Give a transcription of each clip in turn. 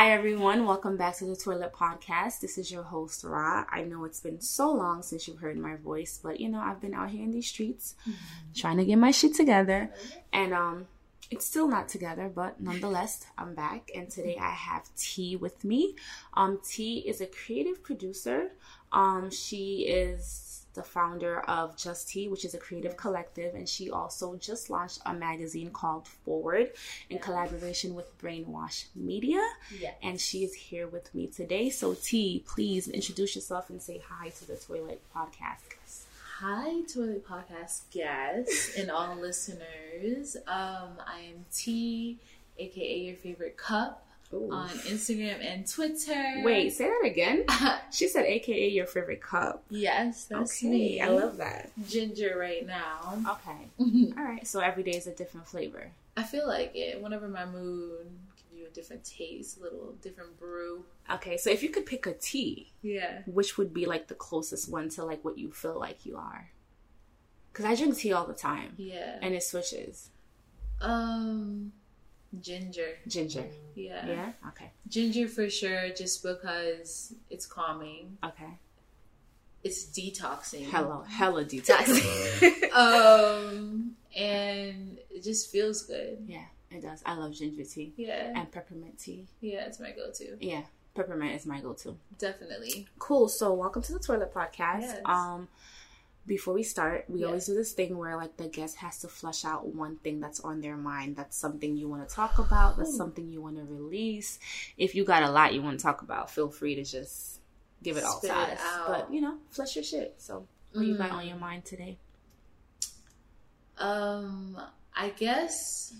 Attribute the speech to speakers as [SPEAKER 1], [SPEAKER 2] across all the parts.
[SPEAKER 1] Hi, everyone. Welcome back to the Toilet Podcast. This is your host, Ra. I know it's been so long since you've heard my voice, but you know, I've been out here in these streets trying to get my shit together. And um, it's still not together, but nonetheless, I'm back. And today I have T with me. Um, T is a creative producer. Um, she is the founder of Just Tea, which is a creative collective, and she also just launched a magazine called Forward in collaboration with Brainwash Media.
[SPEAKER 2] Yeah.
[SPEAKER 1] And she is here with me today. So, T, please introduce yourself and say hi to the Toilet Podcast.
[SPEAKER 2] Hi, Toilet Podcast guests and all listeners. Um, I am T, aka your favorite cup, on Instagram and Twitter.
[SPEAKER 1] Wait, say that again. She said, AKA your favorite cup.
[SPEAKER 2] yes, that's
[SPEAKER 1] okay,
[SPEAKER 2] me.
[SPEAKER 1] I love that.
[SPEAKER 2] ginger right now.
[SPEAKER 1] Okay. All right. So every day is a different flavor.
[SPEAKER 2] I feel like it. Whenever my mood give you a different taste, a little different brew.
[SPEAKER 1] Okay. So if you could pick a tea,
[SPEAKER 2] Yeah.
[SPEAKER 1] which would be like the closest one to like what you feel like you are? Because I drink tea all the time
[SPEAKER 2] Yeah.
[SPEAKER 1] and it switches.
[SPEAKER 2] Um, ginger.
[SPEAKER 1] Ginger.
[SPEAKER 2] Yeah.
[SPEAKER 1] Yeah. Okay.
[SPEAKER 2] Ginger for sure, just because it's calming.
[SPEAKER 1] Okay.
[SPEAKER 2] It's detoxing.
[SPEAKER 1] Hello. Hella detoxing.
[SPEAKER 2] um, and it just feels good.
[SPEAKER 1] yeah, it does. I love ginger tea
[SPEAKER 2] Yeah,
[SPEAKER 1] and peppermint tea.
[SPEAKER 2] yeah, it's my go-to.
[SPEAKER 1] Yeah. Peppermint is my go-to.
[SPEAKER 2] Definitely.
[SPEAKER 1] Cool. So welcome to the Toilet Podcast.
[SPEAKER 2] Yes.
[SPEAKER 1] Um, before we start, we
[SPEAKER 2] Yes.
[SPEAKER 1] always do this thing where like the guest has to flush out one thing that's on their mind. That's something you want to talk about. That's something you want to release. If you got a lot you want to talk about, feel free to just give it all to
[SPEAKER 2] it
[SPEAKER 1] us.
[SPEAKER 2] out.
[SPEAKER 1] But you know, flush your shit. So what you got
[SPEAKER 2] Mm.
[SPEAKER 1] on your mind today?
[SPEAKER 2] Um, I guess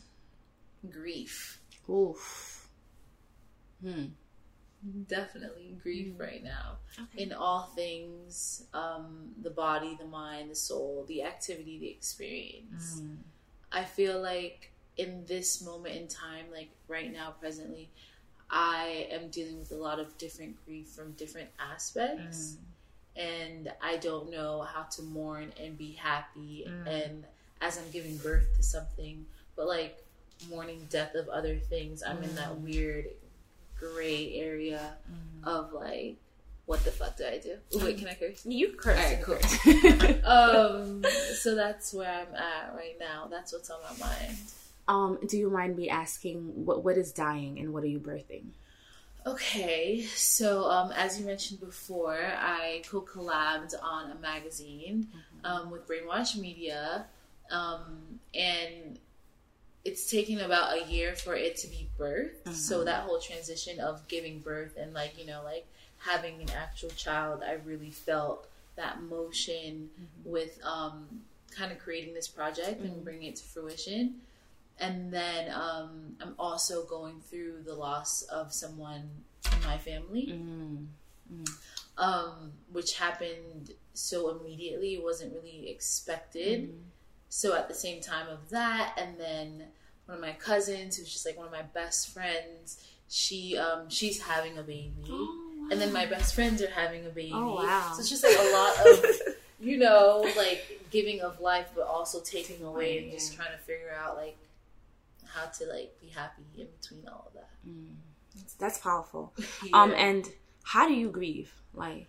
[SPEAKER 2] grief.
[SPEAKER 1] Oof. Hmm.
[SPEAKER 2] Definitely grief
[SPEAKER 1] Mm.
[SPEAKER 2] right now.
[SPEAKER 1] Okay.
[SPEAKER 2] In all things, um, the body, the mind, the soul, the activity, the experience.
[SPEAKER 1] Mm.
[SPEAKER 2] I feel like in this moment in time, like right now, presently, I am dealing with a lot of different grief from different aspects. And I don't know how to mourn and be happy.
[SPEAKER 1] Mm.
[SPEAKER 2] And as I'm giving birth to something, but like mourning death of other things, I'm in that
[SPEAKER 1] Mm.
[SPEAKER 2] weird gray area
[SPEAKER 1] Mm.
[SPEAKER 2] of like, what the fuck do I do? Ooh, wait, can I curse?
[SPEAKER 1] You curse.
[SPEAKER 2] Alright,
[SPEAKER 1] you
[SPEAKER 2] cool. um, so that's where I'm at right now. That's what's on my mind.
[SPEAKER 1] um, do you mind me asking what what is dying and what are you birthing?
[SPEAKER 2] Okay, so um, as you mentioned before, I co-collabed on a magazine um, with Brainwash Media, um, and it's taken about a year for it to be birthed. So
[SPEAKER 1] Mhm.
[SPEAKER 2] that whole transition of giving birth and like you know like having an actual child, I really felt that motion with um, kind of creating this project and
[SPEAKER 1] Mhm.
[SPEAKER 2] bringing it to fruition. And then um, I'm also going through the loss of someone in my family,
[SPEAKER 1] Mm.
[SPEAKER 2] um, which happened so immediately. It wasn't really expected. So at the same time of that, and then one of my cousins, who's just like one of my best friends, she um, she's having a baby.
[SPEAKER 1] Oh,
[SPEAKER 2] And then my best friends are having a baby.
[SPEAKER 1] Oh, wow.
[SPEAKER 2] So it's just like a lot of, you know, like giving of life, but also taking away and
[SPEAKER 1] Yeah.
[SPEAKER 2] just trying to figure out like how to like be happy in between all of that.
[SPEAKER 1] Mm. That's powerful. Um, and how do you grieve? Like,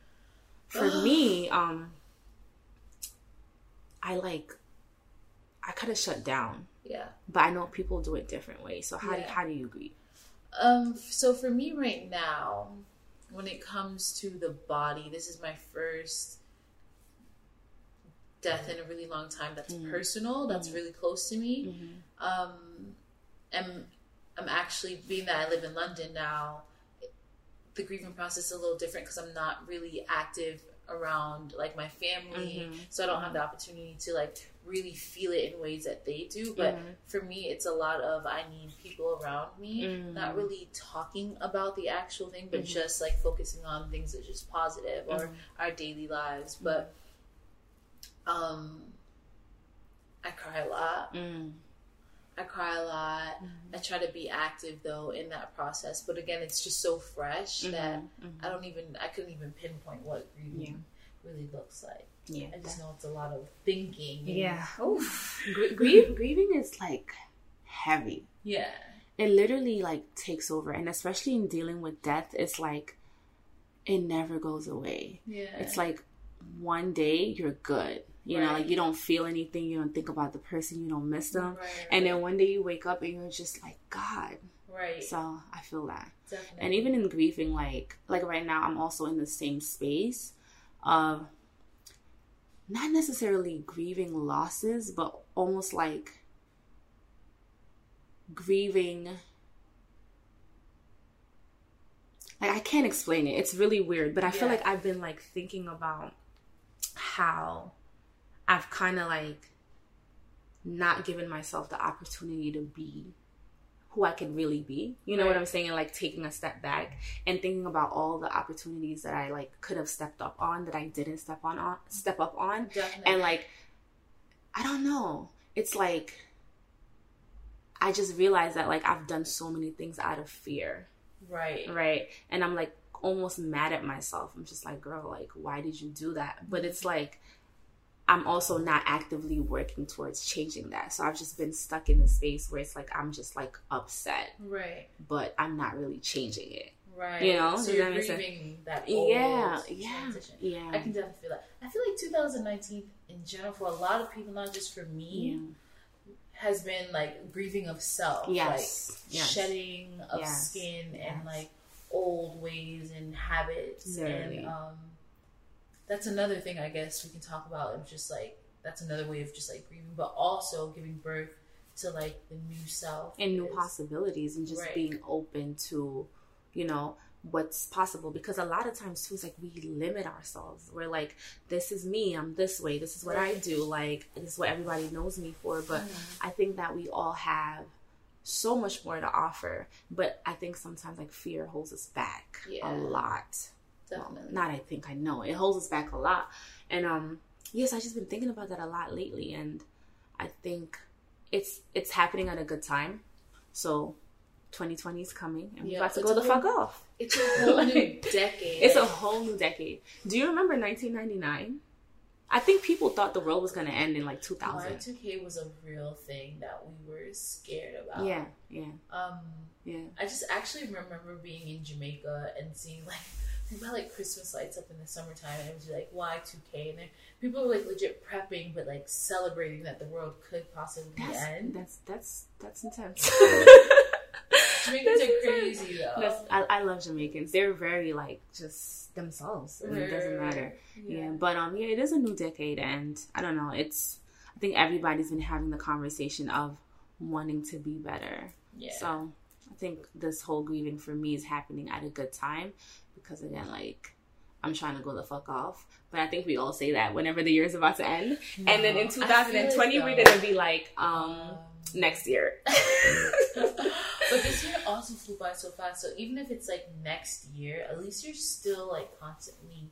[SPEAKER 1] for me, um, I like, I could have shut down,
[SPEAKER 2] yeah.
[SPEAKER 1] but I know people do it different ways. So how do, how do you grieve?
[SPEAKER 2] Um, so for me right now, when it comes to the body, this is my first death in a really long time that's
[SPEAKER 1] Mm.
[SPEAKER 2] personal, that's
[SPEAKER 1] Mm.
[SPEAKER 2] really close to me.
[SPEAKER 1] Mm-hmm.
[SPEAKER 2] um, am I'm actually being that I live in London now. The grieving process is a little different because I'm not really active around like my family,
[SPEAKER 1] Mhm.
[SPEAKER 2] so I don't have the opportunity to like really feel it in ways that they do. But
[SPEAKER 1] Mhm.
[SPEAKER 2] for me, it's a lot of I need people around me,
[SPEAKER 1] Mhm.
[SPEAKER 2] not really talking about the actual thing, but
[SPEAKER 1] Mhm.
[SPEAKER 2] just like focusing on things that are just positive or
[SPEAKER 1] Mhm.
[SPEAKER 2] our daily lives. But um, I cry a lot.
[SPEAKER 1] Mm.
[SPEAKER 2] I cry a lot.
[SPEAKER 1] Mhm.
[SPEAKER 2] I try to be active though in that process, but again, it's just so fresh that. I don't even I couldn't even pinpoint what grieving really looks like.
[SPEAKER 1] Yeah.
[SPEAKER 2] I just know it's a lot of thinking.
[SPEAKER 1] Yeah. Oof. Gr- grieve, grieving is like heavy.
[SPEAKER 2] yeah,
[SPEAKER 1] it literally like takes over and especially in dealing with death it's like it never goes away
[SPEAKER 2] Yeah.
[SPEAKER 1] it's like one day you're good you know like you don't feel anything you don't think about the person you don't miss them
[SPEAKER 2] Right,
[SPEAKER 1] and then one day you wake up and you're just like god
[SPEAKER 2] right.
[SPEAKER 1] so i feel that
[SPEAKER 2] Definitely.
[SPEAKER 1] and even in grieving like like right now i'm also in the same space of not necessarily grieving losses but almost like grieving like i can't explain it. It's really weird but i feel like i've been like thinking about how i've kind of like not given myself the opportunity to be who I could really be. You know what I'm saying? Like taking a step back and thinking about all the opportunities that I like could have stepped up on that I didn't step on, on step up on.
[SPEAKER 2] Definitely.
[SPEAKER 1] And like I don't know. It's like I just realized that like I've done so many things out of fear.
[SPEAKER 2] right.
[SPEAKER 1] Right. And I'm like almost mad at myself. I'm just like, girl, like why did you do that? But it's like I'm also not actively working towards changing that. So I've just been stuck in the space where it's like I'm just like upset,
[SPEAKER 2] Right.
[SPEAKER 1] but I'm not really changing it.
[SPEAKER 2] Right.
[SPEAKER 1] You know,
[SPEAKER 2] so you're
[SPEAKER 1] that
[SPEAKER 2] grieving that old
[SPEAKER 1] yeah, yeah,
[SPEAKER 2] transition.
[SPEAKER 1] yeah.
[SPEAKER 2] I can definitely feel that. I feel like 2019 in general for a lot of people, not just for me,
[SPEAKER 1] yeah.
[SPEAKER 2] has been like grieving of self.
[SPEAKER 1] Yes,
[SPEAKER 2] Like
[SPEAKER 1] yes.
[SPEAKER 2] shedding of
[SPEAKER 1] Yes,
[SPEAKER 2] skin
[SPEAKER 1] yes.
[SPEAKER 2] and like old ways and habits.
[SPEAKER 1] Literally.
[SPEAKER 2] And um, that's another thing I guess we can talk about. Of just like that's another way of just like grieving, but also giving birth to like the new self
[SPEAKER 1] and new possibilities and just
[SPEAKER 2] Right.
[SPEAKER 1] being open to you know what's possible because a lot of times too it's like we limit ourselves we're like this is me i'm this way this is what i do like this is what everybody knows me for but
[SPEAKER 2] Mhm.
[SPEAKER 1] i think that we all have so much more to offer but i think sometimes like fear holds us back
[SPEAKER 2] Yeah.
[SPEAKER 1] a lot
[SPEAKER 2] Definitely.
[SPEAKER 1] not i think i know. It holds us back a lot. And um yes i just been thinking about that a lot lately and i think it's it's happening at a good time. So 2020 is coming and we're
[SPEAKER 2] Yeah,
[SPEAKER 1] about to go the
[SPEAKER 2] a
[SPEAKER 1] fuck off.
[SPEAKER 2] It's a whole new decade.
[SPEAKER 1] it's a whole new decade. Do you remember 1999 i think people thought the world was going to end in like 2000
[SPEAKER 2] Y2K was a real thing that we were scared about.
[SPEAKER 1] yeah yeah.
[SPEAKER 2] Um,
[SPEAKER 1] yeah.
[SPEAKER 2] I just actually remember being in Jamaica and seeing like had like Christmas lights up in the summertime and it was like Y2K and people were like legit prepping but like celebrating that the world could possibly
[SPEAKER 1] that's
[SPEAKER 2] end.
[SPEAKER 1] that's that's that's intense
[SPEAKER 2] Jamaicans
[SPEAKER 1] that's
[SPEAKER 2] are crazy though.
[SPEAKER 1] I, I love Jamaicans. They're very like just themselves. and it doesn't matter. Yeah.
[SPEAKER 2] Yeah.
[SPEAKER 1] but um, yeah, it is a new decade, and I don't know. It's I think everybody's been having the conversation of wanting to be better.
[SPEAKER 2] Yeah.
[SPEAKER 1] So I think this whole grieving for me is happening at a good time because again, like I'm trying to go the fuck off. But I think we all say that whenever the year is about to end, and then in
[SPEAKER 2] No, I feel
[SPEAKER 1] 2020 we're gonna be like, um,
[SPEAKER 2] Um,
[SPEAKER 1] next year.
[SPEAKER 2] but this year also flew by so fast. So even if it's like next year, at least you're still like constantly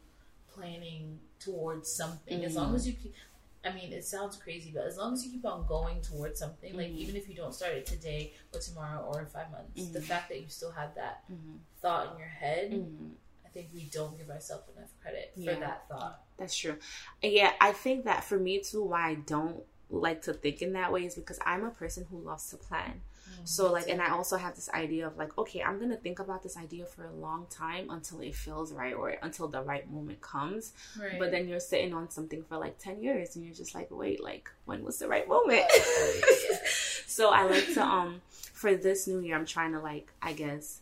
[SPEAKER 2] planning towards something. As long
[SPEAKER 1] Mhm.
[SPEAKER 2] as you keep, I mean, it sounds crazy, but as long as you keep on going towards something, like
[SPEAKER 1] Mhm.
[SPEAKER 2] even if you don't start it today or tomorrow or in five months, the
[SPEAKER 1] Mhm.
[SPEAKER 2] fact that you still have that
[SPEAKER 1] Mhm.
[SPEAKER 2] thought in your head,
[SPEAKER 1] Mhm.
[SPEAKER 2] I think we don't give ourselves enough credit
[SPEAKER 1] Yeah.
[SPEAKER 2] for that thought.
[SPEAKER 1] That's true. Yeah, I think that for me too, why I don't like to think in that way is because I'm a person who loves to plan. So like, and I also have this idea of like, okay, I'm gonna think about this idea for a long time until it feels right or until the right moment comes.
[SPEAKER 2] right.
[SPEAKER 1] But then you're sitting on something for like ten years and you're just like, wait, like when was the right moment? so I like to um for this new year, I'm trying to like, I guess,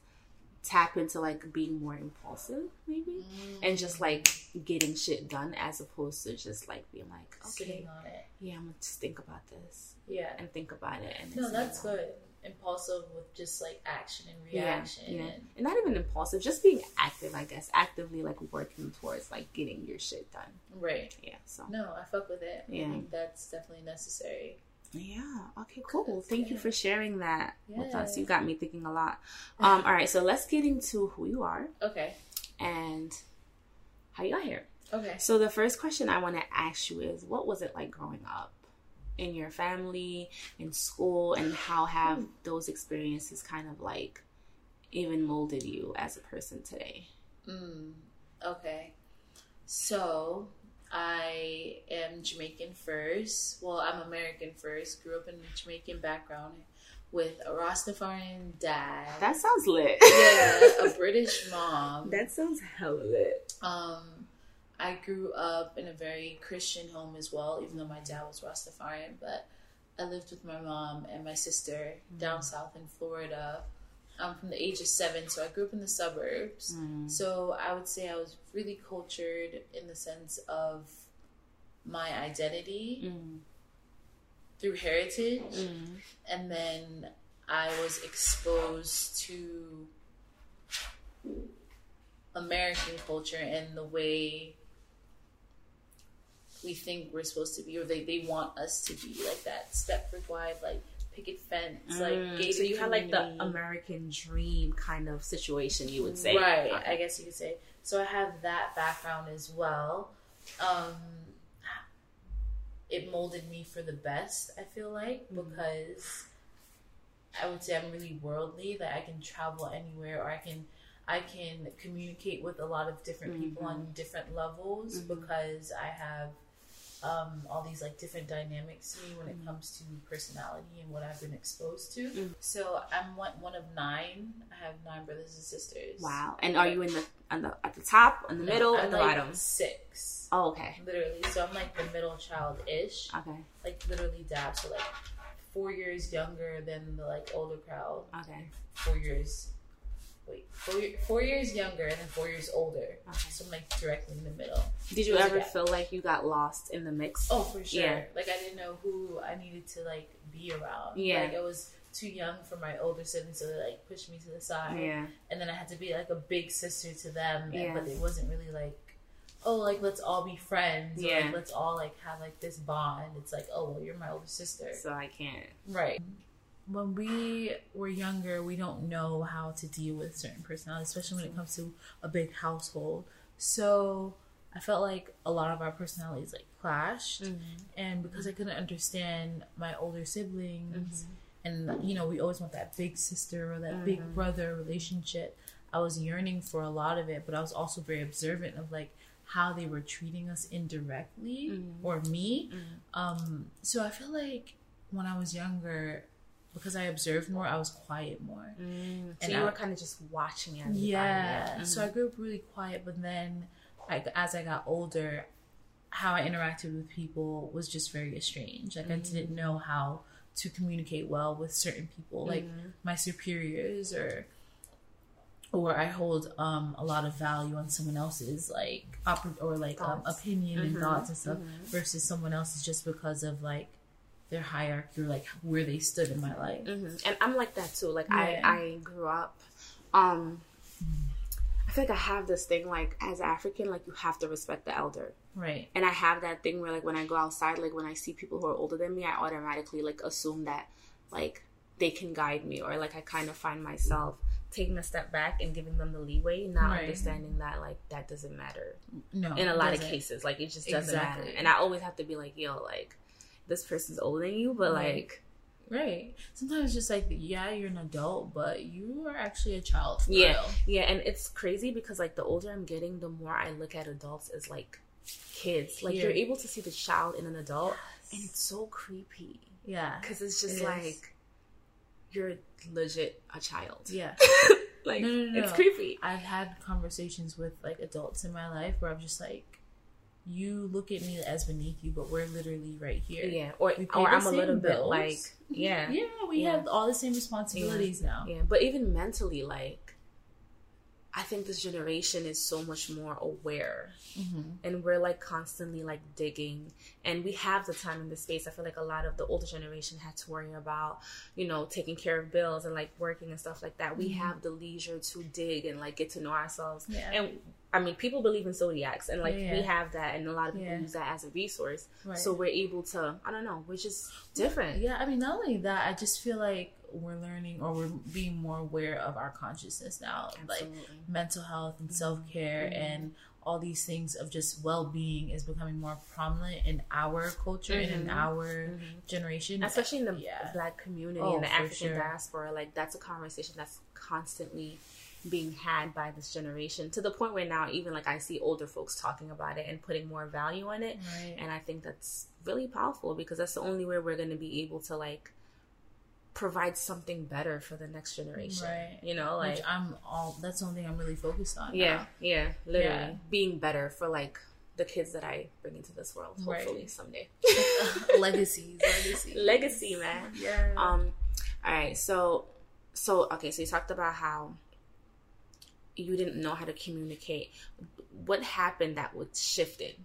[SPEAKER 1] tap into like being more impulsive, maybe and just like getting shit done as opposed to just like being like, okay,
[SPEAKER 2] sitting on it.
[SPEAKER 1] yeah, I'm gonna just think about this
[SPEAKER 2] Yeah.
[SPEAKER 1] and think about it. And
[SPEAKER 2] No, that's good. Impulsive with just like action and reaction.
[SPEAKER 1] yeah.
[SPEAKER 2] And
[SPEAKER 1] And not even impulsive, just being active, I guess, actively like working towards like getting your shit done.
[SPEAKER 2] right.
[SPEAKER 1] Yeah. So
[SPEAKER 2] No, I fuck with it.
[SPEAKER 1] Yeah.
[SPEAKER 2] I think that's definitely necessary.
[SPEAKER 1] yeah. Okay. Cool. Thank you for sharing that with us. You got me thinking a lot. Um. All right. So let's get into who you are
[SPEAKER 2] Okay.
[SPEAKER 1] and how you got here.
[SPEAKER 2] Okay.
[SPEAKER 1] So the first question I want to ask you is, what was it like growing up? In your family, in school, and how have those experiences kind of like even molded you as a person today?
[SPEAKER 2] Mm, okay. So I am Jamaican first. Well, I'm American first. Grew up in a Jamaican background. with a Rastafarian dad.
[SPEAKER 1] That sounds lit.
[SPEAKER 2] yeah, a British mom.
[SPEAKER 1] That sounds hella lit.
[SPEAKER 2] Um, I grew up in a very Christian home as well, even though my dad was Rastafarian. But I lived with my mom and my sister down south in Florida um, from the age of seven. So I grew up in the suburbs.
[SPEAKER 1] Mm.
[SPEAKER 2] So I would say I was really cultured in the sense of my identity
[SPEAKER 1] Mm.
[SPEAKER 2] through heritage.
[SPEAKER 1] Mm.
[SPEAKER 2] And then I was exposed to American culture and the way we think we're supposed to be, or they, they want us to be, like that Stepford wife, like picket fence, like
[SPEAKER 1] Mm.
[SPEAKER 2] gated
[SPEAKER 1] so you had like the. American dream kind of situation, you would say,
[SPEAKER 2] Right. I guess you could say. So I have that background as well. Um, it molded me for the best, I feel like,
[SPEAKER 1] Mhm.
[SPEAKER 2] because I would say I'm really worldly, that I can travel anywhere or I can I can communicate with a lot of different people
[SPEAKER 1] Mhm.
[SPEAKER 2] on different levels
[SPEAKER 1] Mhm.
[SPEAKER 2] because I have um, all these like different dynamics to me when it
[SPEAKER 1] Mhm.
[SPEAKER 2] comes to personality and what I've been exposed to.
[SPEAKER 1] Mhm.
[SPEAKER 2] So I'm one, one of nine. I have nine brothers and sisters.
[SPEAKER 1] Wow. And are you in the, on the at the top, in the
[SPEAKER 2] No,
[SPEAKER 1] middle, at the
[SPEAKER 2] like
[SPEAKER 1] bottom?
[SPEAKER 2] Six.
[SPEAKER 1] Oh, okay.
[SPEAKER 2] Literally. So I'm like the middle child ish.
[SPEAKER 1] Okay.
[SPEAKER 2] Like literally dab. So like four years younger than the like older crowd.
[SPEAKER 1] Okay.
[SPEAKER 2] Four years wait, four, year- four years younger and then four years older.
[SPEAKER 1] Okay.
[SPEAKER 2] So I'm like directly in the middle.
[SPEAKER 1] Did you
[SPEAKER 2] There's
[SPEAKER 1] ever feel like you got lost in the mix?
[SPEAKER 2] Oh, for sure.
[SPEAKER 1] Yeah.
[SPEAKER 2] Like I didn't know who I needed to like be around.
[SPEAKER 1] Yeah.
[SPEAKER 2] Like I was too young for my older siblings, so they like pushed me to the side.
[SPEAKER 1] Yeah.
[SPEAKER 2] And then I had to be like a big sister to them. and-
[SPEAKER 1] Yeah.
[SPEAKER 2] But it wasn't really like, oh, like let's all be friends. Or,
[SPEAKER 1] Yeah.
[SPEAKER 2] like, let's all like have like this bond. It's like, oh, well, you're my older sister.
[SPEAKER 1] So I can't.
[SPEAKER 2] Right. When we were younger, we don't know how to deal with certain personalities, especially when it comes to a big household. So I felt like a lot of our personalities like clashed, and because I couldn't understand my older siblings, and you know, we always want that big sister or that big
[SPEAKER 1] Mhm.
[SPEAKER 2] brother relationship. I was yearning for a lot of it, but I was also very observant of like how they were treating us indirectly
[SPEAKER 1] Mhm.
[SPEAKER 2] or me.
[SPEAKER 1] Mhm.
[SPEAKER 2] Um, so I feel like when I was younger, because I observed more, I was quiet more.
[SPEAKER 1] Mm. So
[SPEAKER 2] And
[SPEAKER 1] you
[SPEAKER 2] I-
[SPEAKER 1] were kind of just watching everybody.
[SPEAKER 2] Yeah.
[SPEAKER 1] Mhm.
[SPEAKER 2] So I grew up really quiet, but then I, as I got older, how I interacted with people was just very strange. Like I didn't know how to communicate well with certain people, like
[SPEAKER 1] Mhm.
[SPEAKER 2] my superiors or or I hold um, a lot of value on someone else's like oppor- or like um, opinion and
[SPEAKER 1] Mhm.
[SPEAKER 2] thoughts and stuff
[SPEAKER 1] Mhm.
[SPEAKER 2] versus someone else's just because of like their hierarchy or like where they stood in my life.
[SPEAKER 1] hmm And I'm like that too. Like
[SPEAKER 2] Yeah.
[SPEAKER 1] I, I grew up. Um, I feel like I have this thing like as African, like you have to respect the elder,
[SPEAKER 2] Right.
[SPEAKER 1] and I have that thing where like when I go outside, like when I see people who are older than me, I automatically like assume that like they can guide me, or like I kind of find myself taking a step back and giving them the leeway, not
[SPEAKER 2] Right.
[SPEAKER 1] understanding that like that doesn't matter
[SPEAKER 2] No.
[SPEAKER 1] in a lot of
[SPEAKER 2] doesn't.
[SPEAKER 1] cases. Like it just doesn't
[SPEAKER 2] Exactly.
[SPEAKER 1] matter, and I always have to be like, yo, like this person's older than you, but
[SPEAKER 2] Right.
[SPEAKER 1] like.
[SPEAKER 2] Right. Sometimes it's just like, yeah, you're an adult, but you are actually a child. For
[SPEAKER 1] Yeah.
[SPEAKER 2] real.
[SPEAKER 1] Yeah, and it's crazy because like the older I'm getting, the more I look at adults as like kids. Like
[SPEAKER 2] Yeah.
[SPEAKER 1] you're able to see the child in an adult, and it's so creepy
[SPEAKER 2] Yeah.
[SPEAKER 1] because it's just
[SPEAKER 2] It is.
[SPEAKER 1] like you're legit a child.
[SPEAKER 2] Yeah.
[SPEAKER 1] like
[SPEAKER 2] No, no, no,
[SPEAKER 1] it's creepy.
[SPEAKER 2] I've had conversations with like adults in my life where I'm just like, you look at me as beneath you, but we're literally right here.
[SPEAKER 1] Yeah, or or I'm a little
[SPEAKER 2] same
[SPEAKER 1] bit like yeah,
[SPEAKER 2] Yeah, we
[SPEAKER 1] Yeah.
[SPEAKER 2] have all the same responsibilities now.
[SPEAKER 1] yeah. But even mentally, like I think this generation is so much more aware
[SPEAKER 2] Mm-hmm.
[SPEAKER 1] and we're like constantly like digging and we have the time and the space i feel like a lot of the older generation had to worry about you know taking care of bills and like working and stuff like that we
[SPEAKER 2] Mhm.
[SPEAKER 1] have the leisure to dig and like get to know ourselves
[SPEAKER 2] Yeah.
[SPEAKER 1] and i mean people believe in zodiacs and like
[SPEAKER 2] Yeah.
[SPEAKER 1] we have that and a lot of people
[SPEAKER 2] Yeah.
[SPEAKER 1] use that as a resource
[SPEAKER 2] Right.
[SPEAKER 1] so we're able to i don't know we're just different
[SPEAKER 2] Yeah, I mean, not only that, I just feel like we're learning or we're being more aware of our consciousness now. Like mental health and self care
[SPEAKER 1] Mhm.
[SPEAKER 2] and all these things of just well being is becoming more prominent in our culture and in
[SPEAKER 1] Mhm.
[SPEAKER 2] our
[SPEAKER 1] Mhm.
[SPEAKER 2] generation.
[SPEAKER 1] especially in the
[SPEAKER 2] Yeah.
[SPEAKER 1] black community
[SPEAKER 2] Oh,
[SPEAKER 1] and the African
[SPEAKER 2] sure.
[SPEAKER 1] diaspora, like that's a conversation that's constantly being had by this generation to the point where now even like I see older folks talking about it and putting more value on it.
[SPEAKER 2] Right.
[SPEAKER 1] And I think that's really powerful because that's the only way we're going to be able to like provide something better for the next generation.
[SPEAKER 2] Right.
[SPEAKER 1] You know, like
[SPEAKER 2] Which I'm all. That's the only thing I'm really focused on.
[SPEAKER 1] yeah,
[SPEAKER 2] now.
[SPEAKER 1] yeah, literally
[SPEAKER 2] Yeah.
[SPEAKER 1] being better for like the kids that I bring into this world.
[SPEAKER 2] Right.
[SPEAKER 1] Hopefully someday.
[SPEAKER 2] legacies, legacy.
[SPEAKER 1] Legacy, man.
[SPEAKER 2] Yeah.
[SPEAKER 1] Um, all right, so so okay, so you talked about how you didn't know how to communicate. What happened that would shifted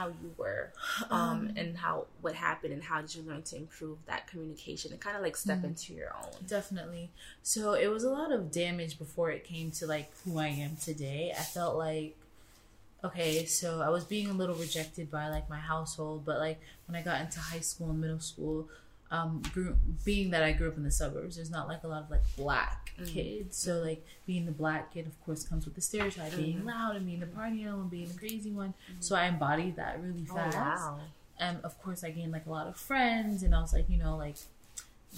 [SPEAKER 1] how you were, um,
[SPEAKER 2] Um,
[SPEAKER 1] and how what happened and how did you learn to improve that communication and kind of like step
[SPEAKER 2] Mm.
[SPEAKER 1] into your own?
[SPEAKER 2] Definitely. So it was a lot of damage before it came to like who I am today. I felt like okay, so I was being a little rejected by like my household, but like when I got into high school and middle school, um, grew, being that I grew up in the suburbs, there's not like a lot of like black mm. kids. So like being the black kid, of course, comes with the stereotype, being mm. loud and being the party animal and being the crazy one. Mm. So I embodied that really
[SPEAKER 1] Oh,
[SPEAKER 2] fast. and of course I gained like a lot of friends and I was like you know like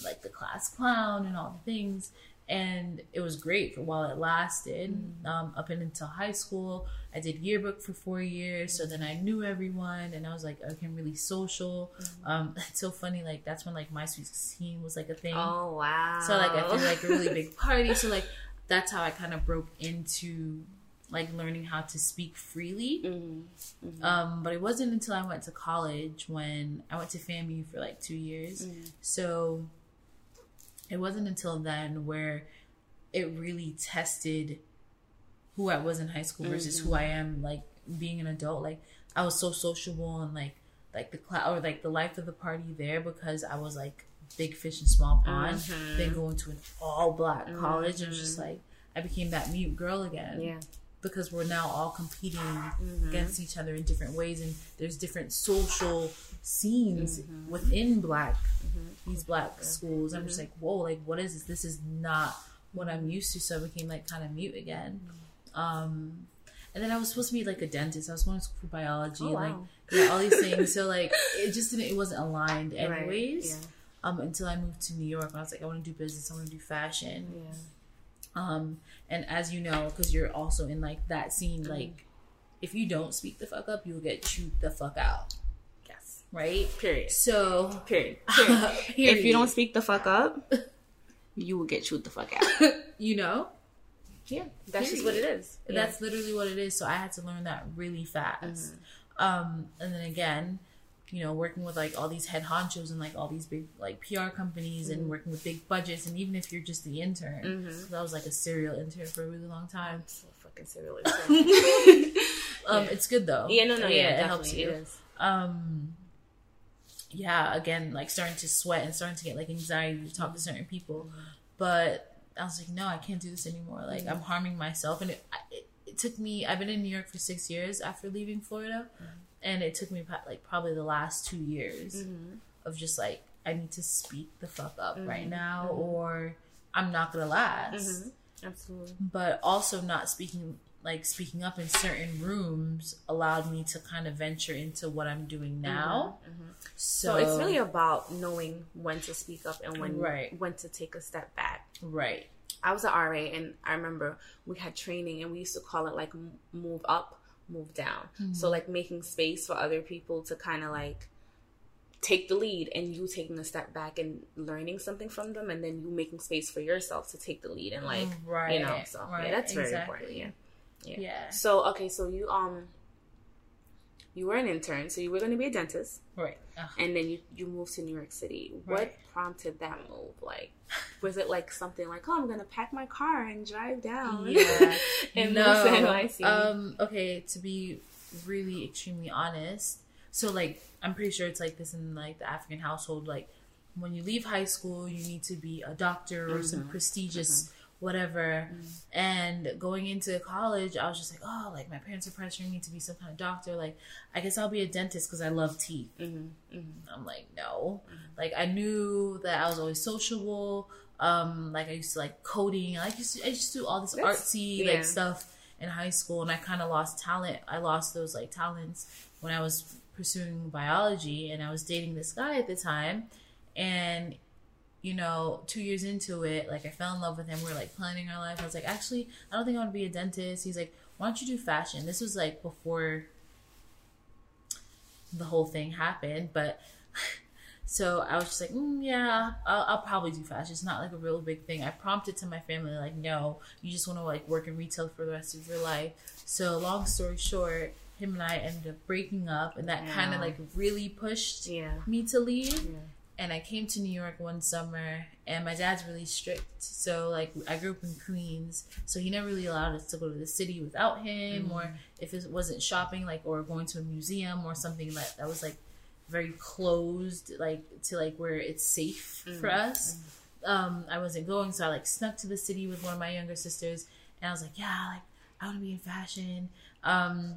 [SPEAKER 2] like the class clown and all the things and it was great for while it lasted. Um, up and until high school I did yearbook for four years so then I knew everyone and I was like I became really social. Um, it's so funny like that's when like my sweet 16 was like a thing.
[SPEAKER 1] Oh wow!
[SPEAKER 2] so like I threw like a really big party so like that's how I kind of broke into like learning how to speak freely.
[SPEAKER 1] Mhm.
[SPEAKER 2] um, but it wasn't until I went to college when I went to FAMU for like two years. So it wasn't until then where it really tested who I was in high school versus who I am like being an adult. Like I was so sociable and like like the cloud or like the life of the party there because I was like big fish in small pond.
[SPEAKER 1] Mhm.
[SPEAKER 2] Then going to an all black college, it was just like I became that mute girl again
[SPEAKER 1] yeah,
[SPEAKER 2] because we're now all competing
[SPEAKER 1] Mm-hmm.
[SPEAKER 2] against each other in different ways and there's different social scenes
[SPEAKER 1] Mm-hmm.
[SPEAKER 2] within black these black schools i'm just like whoa like what is this this is not what i'm used to so i became like kind of mute again
[SPEAKER 1] Mm-hmm.
[SPEAKER 2] um and then i was supposed to be like a dentist i was going to school for biology
[SPEAKER 1] Oh,
[SPEAKER 2] like
[SPEAKER 1] wow.
[SPEAKER 2] yeah all these things so like it just didn't it wasn't aligned
[SPEAKER 1] Right,
[SPEAKER 2] anyways
[SPEAKER 1] yeah.
[SPEAKER 2] um until i moved to new york and i was like i want to do business i want to do fashion
[SPEAKER 1] yeah.
[SPEAKER 2] um, and as you know, because you're also in like that
[SPEAKER 1] Mm-hmm.
[SPEAKER 2] scene, like if you don't speak the fuck up, you'll get chewed the fuck out. Right?
[SPEAKER 1] Period.
[SPEAKER 2] So,
[SPEAKER 1] Period. Period.
[SPEAKER 2] Period.
[SPEAKER 1] if you don't speak the fuck up, you will get chewed the fuck out.
[SPEAKER 2] you know,
[SPEAKER 1] Yeah, that's just what it is.
[SPEAKER 2] that's literally what it is. So I had to learn that really fast.
[SPEAKER 1] Mm-hmm.
[SPEAKER 2] Um, and then again, you know, working with like all these head honchos and like all these big like PR companies
[SPEAKER 1] Mm-hmm.
[SPEAKER 2] and working with big budgets, and even if you're just the intern, 'cause I was like a serial intern for a really long time.
[SPEAKER 1] so fucking serial.
[SPEAKER 2] Um, it's good though.
[SPEAKER 1] yeah, no, no, yeah,
[SPEAKER 2] it helps
[SPEAKER 1] definitely
[SPEAKER 2] you.
[SPEAKER 1] It is.
[SPEAKER 2] um yeah again like starting to sweat and starting to get like anxiety to talk to certain people. But i was like no i can't do this anymore. Like i'm harming myself. And it, it, it took me i've been in new york for six years after leaving florida. Mm-hmm. And it took me like probably the last two years mm-hmm. of just like i need to speak the fuck up right mm-hmm. now or i'm not gonna last.
[SPEAKER 1] Absolutely.
[SPEAKER 2] but also not speaking like speaking up in certain rooms allowed me to kind of venture into what I'm doing mm-hmm, now. Mm-hmm.
[SPEAKER 1] So, it's really about knowing when to speak up and when
[SPEAKER 2] Right.
[SPEAKER 1] when to take a step back.
[SPEAKER 2] right.
[SPEAKER 1] I was an RA, and I remember we had training, and we used to call it like move up, move down. Mm-hmm. So like making space for other people to kind of like take the lead, and you taking a step back and learning something from them, and then you making space for yourself to take the lead and like
[SPEAKER 2] right.
[SPEAKER 1] you know. So
[SPEAKER 2] right,
[SPEAKER 1] yeah, that's very
[SPEAKER 2] exactly.
[SPEAKER 1] important. Yeah. Yeah.
[SPEAKER 2] Yeah.
[SPEAKER 1] So okay, so you um, you were an intern, so you were going to be a dentist,
[SPEAKER 2] Right. Ugh.
[SPEAKER 1] and then you you moved to New York City. What
[SPEAKER 2] Right.
[SPEAKER 1] prompted that move? Like, was it like something like, oh, I'm gonna pack my car and drive down?
[SPEAKER 2] Yeah.
[SPEAKER 1] and
[SPEAKER 2] no.
[SPEAKER 1] move to NYC.
[SPEAKER 2] Um. Okay. To be really extremely honest, so like I'm pretty sure it's like this in like the African household. Like when you leave high school, you need to be a doctor or some prestigious whatever. Mm. And going into college, I was just like, oh, like my parents are pressuring me to be some kind of doctor. Like I guess I'll be a dentist because I love teeth. Mm-hmm, mm-hmm. I'm like, no. Mm-hmm. Like I knew that I was always sociable. Um, like I used to like coding. I used to, I used to do all this
[SPEAKER 1] That's-
[SPEAKER 2] artsy
[SPEAKER 1] yeah.
[SPEAKER 2] like stuff in high school, and I kind of lost talent. I lost those like talents when I was pursuing biology, and I was dating this guy at the time, and you know, two years into it, like I fell in love with him. We are like planning our life. I was like, actually, I don't think I want to be a dentist. He's like, why don't you do fashion? This was like before the whole thing happened, but So I was just like, mm, yeah, I'll, I'll probably do fashion. It's not like a real big thing. I prompted to my family like, no, you just want to like work in retail for the rest of your life. So long story short, him and I ended up breaking up, and that kind of like really pushed
[SPEAKER 1] Yeah.
[SPEAKER 2] me to leave.
[SPEAKER 1] Yeah.
[SPEAKER 2] And I came to New York one summer, and my dad's really strict. So like I grew up in Queens, so he never really allowed us to go to the city without him,
[SPEAKER 1] Mm-hmm.
[SPEAKER 2] or if it wasn't shopping, like or going to a museum or something that that was like very closed, like to like where it's safe for
[SPEAKER 1] Mm-hmm.
[SPEAKER 2] us. Um, I wasn't going, so I like snuck to the city with one of my younger sisters, and I was like, yeah, like I want to be in fashion. Um,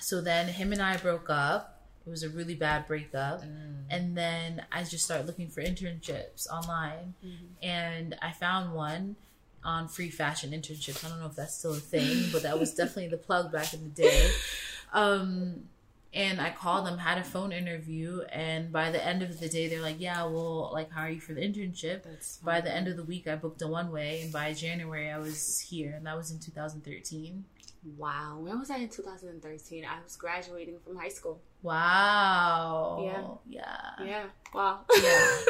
[SPEAKER 2] so then him and I broke up. It was a really bad breakup. And then I just started looking for internships online. And I found one on free fashion internships. I don't know if that's still a thing, but that was definitely the plug back in the day. Um, and I called them, had a phone interview, and by the end of the day, they're like, "Yeah, we'll like hire you for the internship." By the end of the week, I booked a one way, and by January, I was here, and that was in 2013.
[SPEAKER 1] Wow. When was I in 2013? I was graduating from high school.
[SPEAKER 2] Wow.
[SPEAKER 1] Yeah.
[SPEAKER 2] Yeah.
[SPEAKER 1] Yeah. Wow.
[SPEAKER 2] Yeah.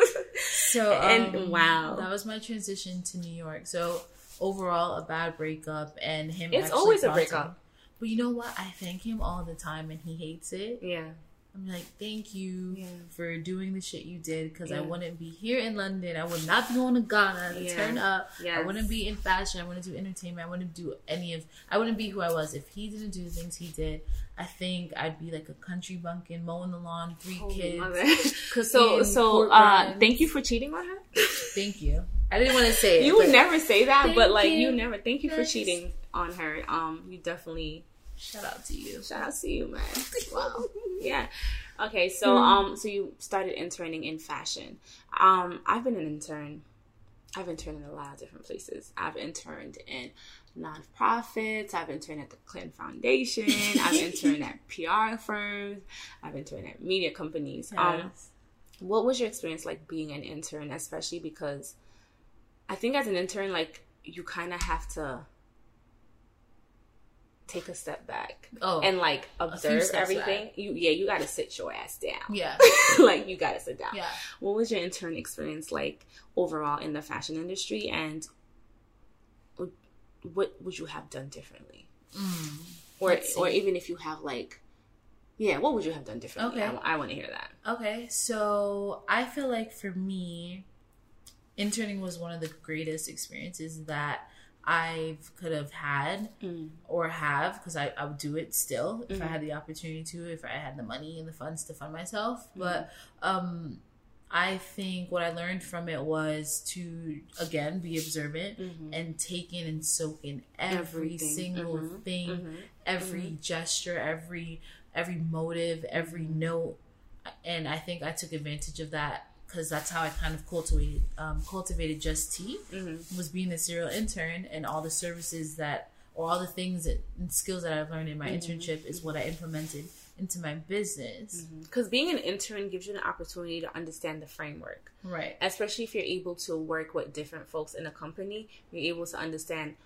[SPEAKER 2] So
[SPEAKER 1] And-
[SPEAKER 2] um,
[SPEAKER 1] wow.
[SPEAKER 2] that was my transition to New York. So overall, a bad breakup, and him.
[SPEAKER 1] It's always a breakup.
[SPEAKER 2] But you know what? I thank him all the time, and he hates it.
[SPEAKER 1] yeah.
[SPEAKER 2] I'm like, thank you
[SPEAKER 1] Yeah.
[SPEAKER 2] for doing the shit you did, because I wouldn't be here in London. I would not be going to Ghana to
[SPEAKER 1] Yeah.
[SPEAKER 2] turn up. I wouldn't be in fashion. I wouldn't do entertainment. I wouldn't do any of. I wouldn't be who I was if he didn't do the things he did. I think I'd be like a country bumpkin, mowing the lawn, three
[SPEAKER 1] Holy
[SPEAKER 2] kids.
[SPEAKER 1] So, so, uh, thank you for cheating on her.
[SPEAKER 2] Thank you. I didn't want to say it.
[SPEAKER 1] You would never say that, but like
[SPEAKER 2] you.
[SPEAKER 1] you never. Thank you for cheating on her. Um, you definitely
[SPEAKER 2] Shout out to you.
[SPEAKER 1] shout out to you, man. Wow. yeah. Okay, so
[SPEAKER 2] Hmm.
[SPEAKER 1] um, so you started interning in fashion. Um, I've been an intern. I've interned in a lot of different places. I've interned in nonprofits. I've interned at the Clinton Foundation. I've interned at PR firms. I've interned at media companies. Um, what was your experience like being an intern especially because i think as an intern like you kind of have to take a step back
[SPEAKER 2] oh,
[SPEAKER 1] and like observe everything
[SPEAKER 2] back.
[SPEAKER 1] you yeah you got to sit your ass down
[SPEAKER 2] yeah,
[SPEAKER 1] like you got to sit down
[SPEAKER 2] yeah.
[SPEAKER 1] what was your intern experience like overall in the fashion industry and what- would you have done differently
[SPEAKER 2] Mm.
[SPEAKER 1] or or even if you have like yeah what would you have done differently
[SPEAKER 2] Okay.
[SPEAKER 1] i, want to hear that
[SPEAKER 2] Okay, so I feel like for me, interning was one of the greatest experiences that I could have had
[SPEAKER 1] Mm.
[SPEAKER 2] or have because I, I would do it still if I
[SPEAKER 1] Mhm.
[SPEAKER 2] had the opportunity to, if I had the money and the funds to fund myself. But um, I think what I learned from it was to again be observant
[SPEAKER 1] Mhm.
[SPEAKER 2] and take in and soak in every
[SPEAKER 1] Everything.
[SPEAKER 2] single
[SPEAKER 1] Mhm.
[SPEAKER 2] thing,
[SPEAKER 1] Mhm.
[SPEAKER 2] every gesture, every every motive, every
[SPEAKER 1] Mm-hmm.
[SPEAKER 2] note, and I think I took advantage of that because that's how I kind of cultivated um, cultivated Just Tea
[SPEAKER 1] Mhm.
[SPEAKER 2] was being a serial intern and all the services that or all the things that and skills that I've learned in my
[SPEAKER 1] Mm-hmm.
[SPEAKER 2] internship is what I implemented into my business.
[SPEAKER 1] Because being an intern gives you an opportunity to understand the framework,
[SPEAKER 2] Right.
[SPEAKER 1] especially if you're able to work with different folks in a company. You're able to understand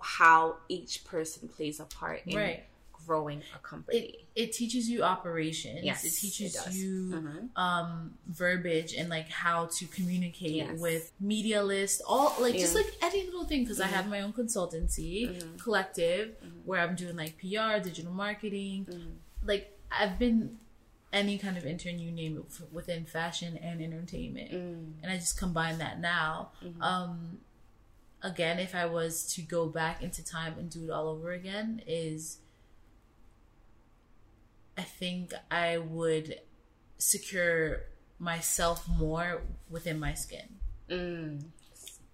[SPEAKER 1] how each person plays a part in
[SPEAKER 2] Right.
[SPEAKER 1] Growing a company.
[SPEAKER 2] It it teaches you operations.
[SPEAKER 1] Yes,
[SPEAKER 2] it teaches
[SPEAKER 1] it
[SPEAKER 2] you
[SPEAKER 1] Mhm.
[SPEAKER 2] um verbiage and like how to communicate
[SPEAKER 1] Yes.
[SPEAKER 2] with media list all like just like any little thing because i have my own consultancy
[SPEAKER 1] Mhm.
[SPEAKER 2] collective where i'm doing like pr digital marketing
[SPEAKER 1] Mhm.
[SPEAKER 2] like i've been any kind of intern you name it f- within fashion and entertainment
[SPEAKER 1] Mm.
[SPEAKER 2] and i just combine that now
[SPEAKER 1] Mhm.
[SPEAKER 2] um again if i was to go back into time and do it all over again is i think i would secure myself more within my skin
[SPEAKER 1] Mm.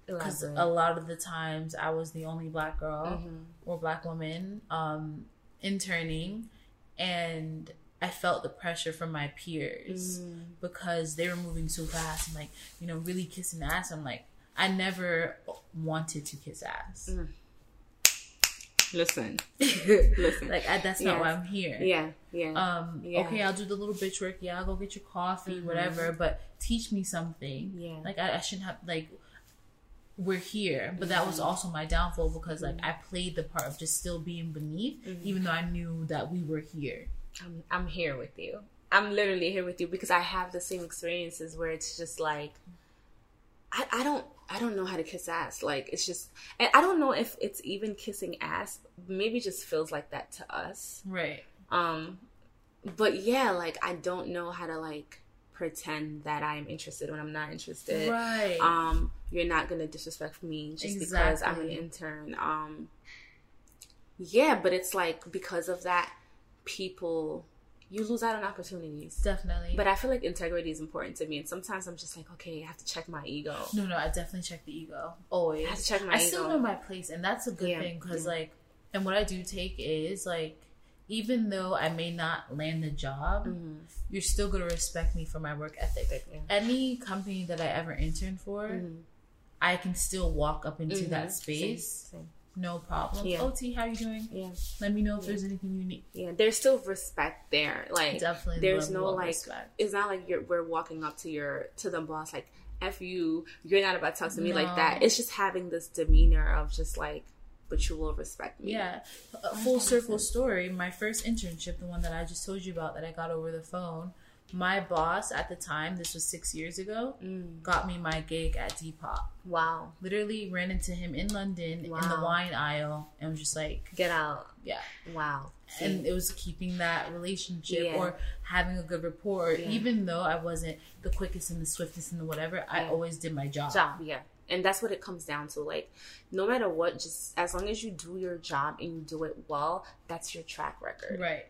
[SPEAKER 2] because
[SPEAKER 1] Elaborate.
[SPEAKER 2] a lot of the times i was the only black girl
[SPEAKER 1] Mhm.
[SPEAKER 2] or black woman um interning and i felt the pressure from my peers
[SPEAKER 1] Mm.
[SPEAKER 2] because they were moving so fast and like you know really kissing ass i'm like i never wanted to kiss ass
[SPEAKER 1] Mm. Listen, listen.
[SPEAKER 2] like I, that's not why i'm here
[SPEAKER 1] yeah, yeah.
[SPEAKER 2] um
[SPEAKER 1] Yeah.
[SPEAKER 2] okay i'll do the little bitch work yeah i'll go get your coffee
[SPEAKER 1] Mhm.
[SPEAKER 2] whatever but teach me something
[SPEAKER 1] Yeah.
[SPEAKER 2] like I, I shouldn't have like we're here but that
[SPEAKER 1] Mm-hmm.
[SPEAKER 2] was also my downfall because like i played the part of just still being beneath
[SPEAKER 1] Mm-hmm.
[SPEAKER 2] even though i knew that we were here
[SPEAKER 1] I'm, I'm here with you. I'm literally here with you because I have the same experiences where it's just like I, I don't I don't know how to kiss ass. Like it's just and I don't know if it's even kissing ass. Maybe just feels like that to us.
[SPEAKER 2] Right.
[SPEAKER 1] Um but yeah, like I don't know how to like pretend that I'm interested when I'm not interested.
[SPEAKER 2] Right.
[SPEAKER 1] Um you're not gonna disrespect me just because I'm an intern. Um yeah, but it's like because of that people you lose out on opportunities.
[SPEAKER 2] Definitely.
[SPEAKER 1] But I feel like integrity is important to me, and sometimes I'm just like, okay, I have to check my ego.
[SPEAKER 2] no, no, I definitely check the ego. Always.
[SPEAKER 1] I have to check my
[SPEAKER 2] I still know my place, and that's a good
[SPEAKER 1] Yeah,
[SPEAKER 2] thing because,
[SPEAKER 1] yeah.
[SPEAKER 2] like, and what I do take is like, even though I may not land the job,
[SPEAKER 1] Mhm.
[SPEAKER 2] you're still gonna respect me for my work ethic.
[SPEAKER 1] Yeah.
[SPEAKER 2] Any company that I ever interned for,
[SPEAKER 1] Mhm.
[SPEAKER 2] I can still walk up into
[SPEAKER 1] Mhm.
[SPEAKER 2] that space,
[SPEAKER 1] Same, same.
[SPEAKER 2] No problem.
[SPEAKER 1] Yeah.
[SPEAKER 2] OT, how you doing?
[SPEAKER 1] Yeah,
[SPEAKER 2] Let me know if there's anything you need.
[SPEAKER 1] yeah. There's still respect there. Like
[SPEAKER 2] Definitely,
[SPEAKER 1] there's no like.
[SPEAKER 2] respect.
[SPEAKER 1] It's not like you're we're walking up to your to the boss like f you. You're not about to talk to me like that. It's just having this demeanor of just like, but you will respect me.
[SPEAKER 2] Yeah, a full circle story. My first internship, the one that I just told you about that I got over the phone, my boss at the time, this was six years ago,
[SPEAKER 1] Mm.
[SPEAKER 2] got me my gig at Depop.
[SPEAKER 1] Wow.
[SPEAKER 2] Literally ran into him in London in the wine aisle and was just like,
[SPEAKER 1] Get out.
[SPEAKER 2] yeah.
[SPEAKER 1] Wow.
[SPEAKER 2] And it was keeping that relationship
[SPEAKER 1] Yeah.
[SPEAKER 2] or having a good rapport.
[SPEAKER 1] Yeah.
[SPEAKER 2] Even though I wasn't the quickest and the swiftest and the whatever, I always did my job.
[SPEAKER 1] job yeah and that's what it comes down to like no matter what just as long as you do your job and you do it well that's your track record
[SPEAKER 2] Right.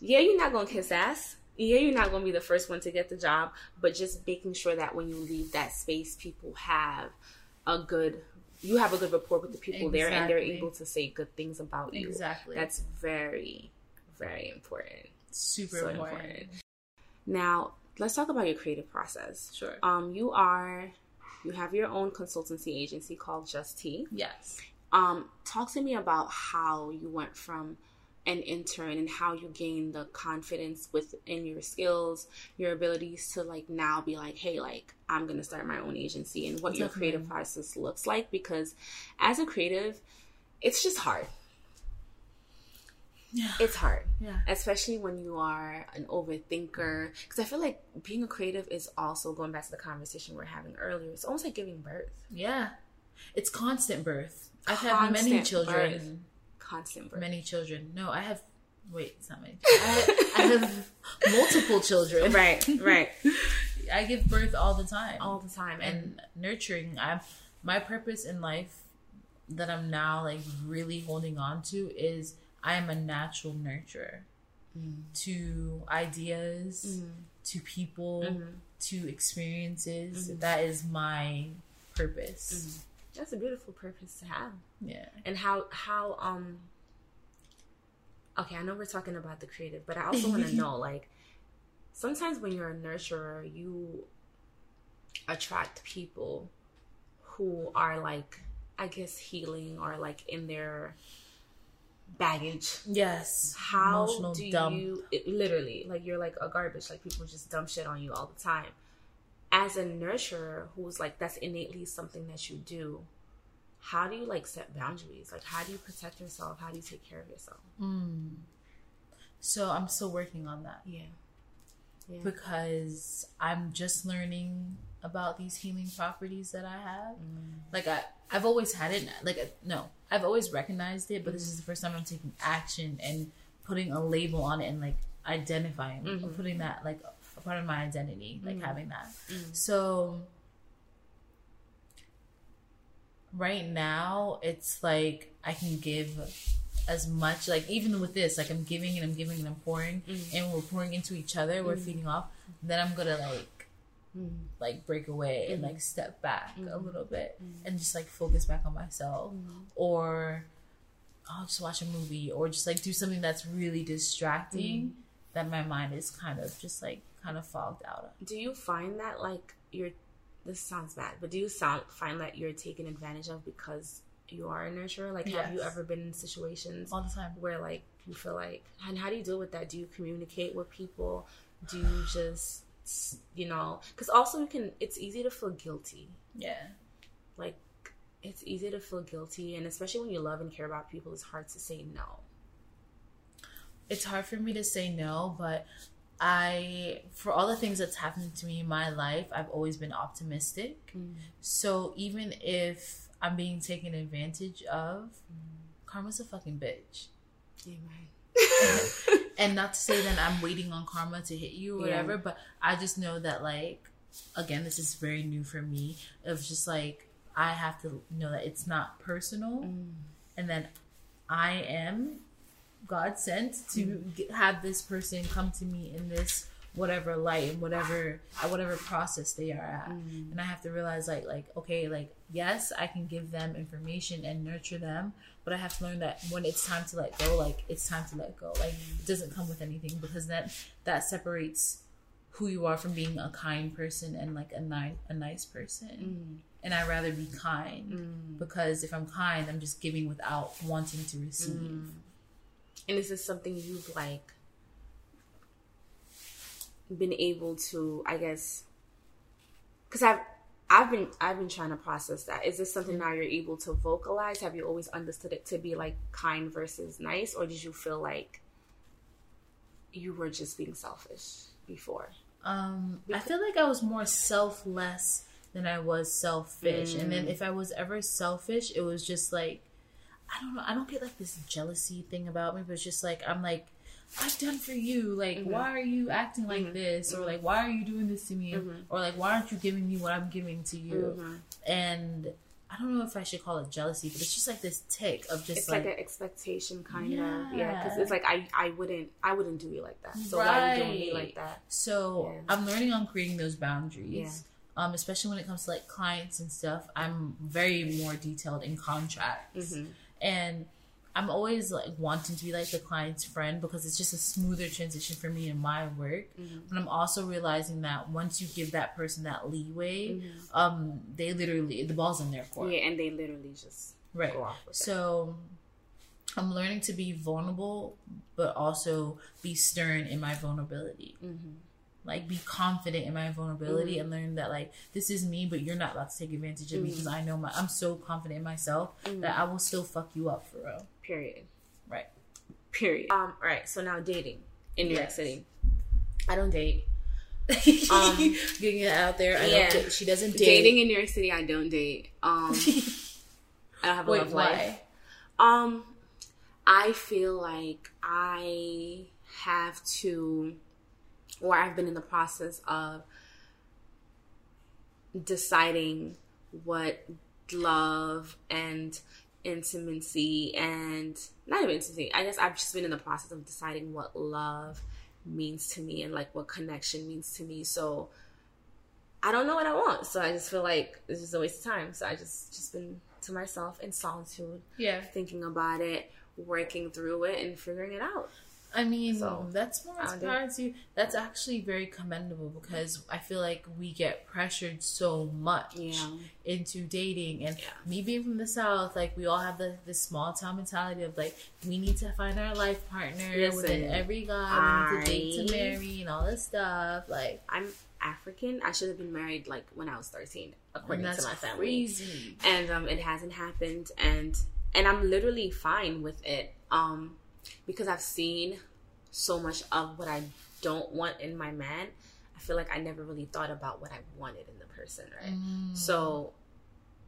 [SPEAKER 1] yeah you're not gonna kiss ass yeah you're not gonna be the first one to get the job but just making sure that when you leave that space people have a good you have a good rapport with the people there and they're able to say good things about you
[SPEAKER 2] Exactly.
[SPEAKER 1] that's very very important
[SPEAKER 2] super
[SPEAKER 1] so
[SPEAKER 2] important.
[SPEAKER 1] important. now let's talk about your creative process
[SPEAKER 2] Sure.
[SPEAKER 1] um, you are you have your own consultancy agency called Just Tea.
[SPEAKER 2] yes.
[SPEAKER 1] Um, talk to me about how you went from an intern and how you gain the confidence within your skills, your abilities to like now be like, hey, like I'm gonna start my own agency and what your creative process looks like because as a creative, it's just hard.
[SPEAKER 2] Yeah.
[SPEAKER 1] It's hard
[SPEAKER 2] Yeah.
[SPEAKER 1] especially when you are an overthinker because i feel like being a creative is also going back to the conversation we are having earlier it's almost like giving birth
[SPEAKER 2] Yeah. It's constant birth. I've had many children.
[SPEAKER 1] birth. Constant birth
[SPEAKER 2] Many children. No, I have. Wait, it's not many. I, I have multiple children.
[SPEAKER 1] right right
[SPEAKER 2] I give birth all the time.
[SPEAKER 1] all the time and
[SPEAKER 2] and nurturing. I'm my purpose in life that I'm now like really holding on to is I am a natural nurturer
[SPEAKER 1] Mm.
[SPEAKER 2] to ideas, to people,
[SPEAKER 1] Mhm.
[SPEAKER 2] to experiences.
[SPEAKER 1] Mhm.
[SPEAKER 2] That is my purpose.
[SPEAKER 1] That's a beautiful purpose to have
[SPEAKER 2] Yeah.
[SPEAKER 1] and how how um okay i know we're talking about the creative but i also want to know like sometimes when you're a nurturer you attract people who are like i guess healing or like in their baggage
[SPEAKER 2] Yes.
[SPEAKER 1] how
[SPEAKER 2] Emotional
[SPEAKER 1] do
[SPEAKER 2] dump.
[SPEAKER 1] you it, literally like you're like a garbage like people just dump shit on you all the time as a nurturer who's like that's innately something that you do how do you like set boundaries like how do you protect yourself how do you take care of yourself
[SPEAKER 2] Mm. So I'm still working on that
[SPEAKER 1] yeah yeah
[SPEAKER 2] because I'm just learning about these healing properties that I have.
[SPEAKER 1] Mm.
[SPEAKER 2] Like I, I've always had it. Like no, I've always recognized it, but this is the first time I'm taking action and putting a label on it and like identifying,
[SPEAKER 1] Mhm.
[SPEAKER 2] putting that like part of my identity, like
[SPEAKER 1] Mhm.
[SPEAKER 2] having that.
[SPEAKER 1] Mm.
[SPEAKER 2] So right now, it's like I can give as much. Like even with this, like I'm giving and I'm giving and I'm pouring,
[SPEAKER 1] Mhm.
[SPEAKER 2] and we're pouring into each other. We're
[SPEAKER 1] Mhm.
[SPEAKER 2] feeding off. Then I'm gonna like
[SPEAKER 1] Mm.
[SPEAKER 2] like break away and
[SPEAKER 1] Mhm.
[SPEAKER 2] like step back a
[SPEAKER 1] Mhm.
[SPEAKER 2] little bit
[SPEAKER 1] Mhm.
[SPEAKER 2] and just like focus back on myself
[SPEAKER 1] Mm.
[SPEAKER 2] or I'll just watch a movie or just like do something that's really distracting that my mind is kind of just like kind of fogged out of.
[SPEAKER 1] do you find that like you're this sounds bad but do you sound find that you're taken advantage of because you are a nurturer like have you ever been in situations
[SPEAKER 2] all the time.
[SPEAKER 1] where like you feel like and how do you deal with that do you communicate with people do you just you know because also you can it's easy to feel guilty
[SPEAKER 2] Yeah.
[SPEAKER 1] like it's easy to feel guilty and especially when you love and care about people it's hard to say no
[SPEAKER 2] It's hard for me to say no, but I, for all the things that's happened to me in my life, I've always been optimistic.
[SPEAKER 1] Mm.
[SPEAKER 2] So even if I'm being taken advantage of, karma's a fucking bitch.
[SPEAKER 1] Amen.
[SPEAKER 2] and not to say that I'm waiting on karma to hit you or
[SPEAKER 1] Yeah.
[SPEAKER 2] whatever, but I just know that like again, this is very new for me. Of just like I have to know that it's not personal,
[SPEAKER 1] Mm.
[SPEAKER 2] and then I am God sent to get, have this person come to me in this whatever light and whatever at whatever process they are at.
[SPEAKER 1] Mm.
[SPEAKER 2] and i have to realize like like okay like yes i can give them information and nurture them but i have to learn that when it's time to let go like it's time to let go. Like it doesn't come with anything because that that separates who you are from being a kind person and like a nice a nice person.
[SPEAKER 1] Mm.
[SPEAKER 2] and i'd rather be kind
[SPEAKER 1] Mm.
[SPEAKER 2] because if i'm kind i'm just giving without wanting to receive
[SPEAKER 1] Mm. And is this something you've like been able to, I guess, because I've I've been I've been trying to process that. Is this something now you're able to vocalize? Have you always understood it to be like kind versus nice, or did you feel like you were just being selfish before?
[SPEAKER 2] Um, I feel like I was more selfless than I was selfish. And then if I was ever selfish, it was just like I don't know. I don't get like this jealousy thing about me, but it's just like I'm like I've done for you. Like, why are you acting like this? Or like, why are you doing this to me? Or like, why aren't you giving me what I'm giving to you?
[SPEAKER 1] Mm-hmm.
[SPEAKER 2] And I don't know if I should call it jealousy, but it's just like this tick of just
[SPEAKER 1] It's
[SPEAKER 2] like,
[SPEAKER 1] like, an expectation, kind of. Yeah, because it's like I I wouldn't I wouldn't do you like that. So why are you doing me like that?
[SPEAKER 2] So
[SPEAKER 1] Yeah.
[SPEAKER 2] I'm learning on creating those boundaries.
[SPEAKER 1] Yeah.
[SPEAKER 2] Um, especially when it comes to like clients and stuff. I'm very more detailed in contracts. And I'm always like wanting to be like the client's friend because it's just a smoother transition for me in my work.
[SPEAKER 1] Mhm.
[SPEAKER 2] But I'm also realizing that once you give that person that leeway,
[SPEAKER 1] Mhm.
[SPEAKER 2] um, they literally the ball's in their court.
[SPEAKER 1] Yeah, and they literally just
[SPEAKER 2] Right.
[SPEAKER 1] go off with it.
[SPEAKER 2] So I'm learning to be vulnerable, but also be stern in my vulnerability.
[SPEAKER 1] Mhm.
[SPEAKER 2] Like be confident in my vulnerability
[SPEAKER 1] Mm-hmm.
[SPEAKER 2] and learn that like this is me, but you're not about to take advantage of me
[SPEAKER 1] Mm-hmm.
[SPEAKER 2] because I know my I'm so confident in myself that I will still fuck you up for real.
[SPEAKER 1] Period.
[SPEAKER 2] Right.
[SPEAKER 1] Period. Um. All right. So now dating in New York
[SPEAKER 2] Yes.
[SPEAKER 1] City. I don't date.
[SPEAKER 2] um, getting it out there. I
[SPEAKER 1] yeah.
[SPEAKER 2] don't, she doesn't date.
[SPEAKER 1] Dating in New York City, I don't date. Um. I don't have a
[SPEAKER 2] Wait,
[SPEAKER 1] love life.
[SPEAKER 2] why?
[SPEAKER 1] Um, I feel like I have to, or I've been in the process of deciding what love and intimacy and not even intimacy. I guess I've just been in the process of deciding what love means to me and like what connection means to me. So I don't know what I want. So I just feel like this is a waste of time. So I just just been to myself in solitude
[SPEAKER 2] Yeah.
[SPEAKER 1] thinking about it, working through it, and figuring it out.
[SPEAKER 2] I mean,
[SPEAKER 1] So,
[SPEAKER 2] that's more
[SPEAKER 1] I
[SPEAKER 2] inspiring to you. That's actually very commendable because I feel like we get pressured so much
[SPEAKER 1] Yeah.
[SPEAKER 2] into dating. And
[SPEAKER 1] Yeah.
[SPEAKER 2] me being from the South, like we all have the this small town mentality of like we need to find our life partner
[SPEAKER 1] Listen,
[SPEAKER 2] within every guy, we need to date to marry and all this stuff. Like
[SPEAKER 1] I'm African. I should have been married like when I was 13, according to my family.
[SPEAKER 2] crazy.
[SPEAKER 1] And um, it hasn't happened, and and I'm literally fine with it. Um, because I've seen so much of what I don't want in my man. I feel like I never really thought about what I wanted in the person, right?
[SPEAKER 2] Mm.
[SPEAKER 1] So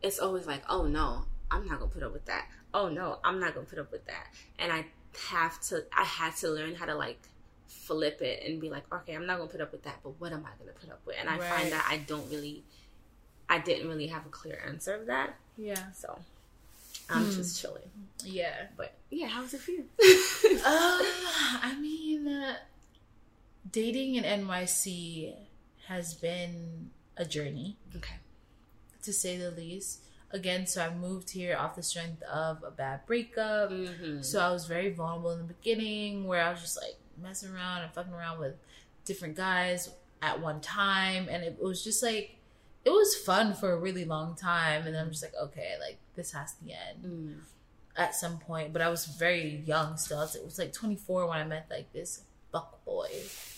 [SPEAKER 1] it's always like, oh no, I'm not gonna put up with that. Oh no, I'm not gonna put up with that. And I have to, I had to learn how to like flip it and be like, okay, I'm not gonna put up with that, but what am I gonna put up with? And I
[SPEAKER 2] Right.
[SPEAKER 1] find that I don't really, I didn't really have a clear answer of that.
[SPEAKER 2] yeah,
[SPEAKER 1] So I'm
[SPEAKER 2] Hmm.
[SPEAKER 1] just chilling.
[SPEAKER 2] yeah.
[SPEAKER 1] But yeah, how's it for you?
[SPEAKER 2] Um, I mean, uh, dating in NYC has been a journey,
[SPEAKER 1] okay.
[SPEAKER 2] to say the least. Again, so I moved here off the strength of a bad breakup.
[SPEAKER 1] Mm-hmm.
[SPEAKER 2] So I was very vulnerable in the beginning, where I was just like messing around and fucking around with different guys at one time, and it was just like it was fun for a really long time. And then I'm just like, okay, like this has to end
[SPEAKER 1] Mm.
[SPEAKER 2] at some point, but I was very young still. It was like 24 when I met like this fuck boy.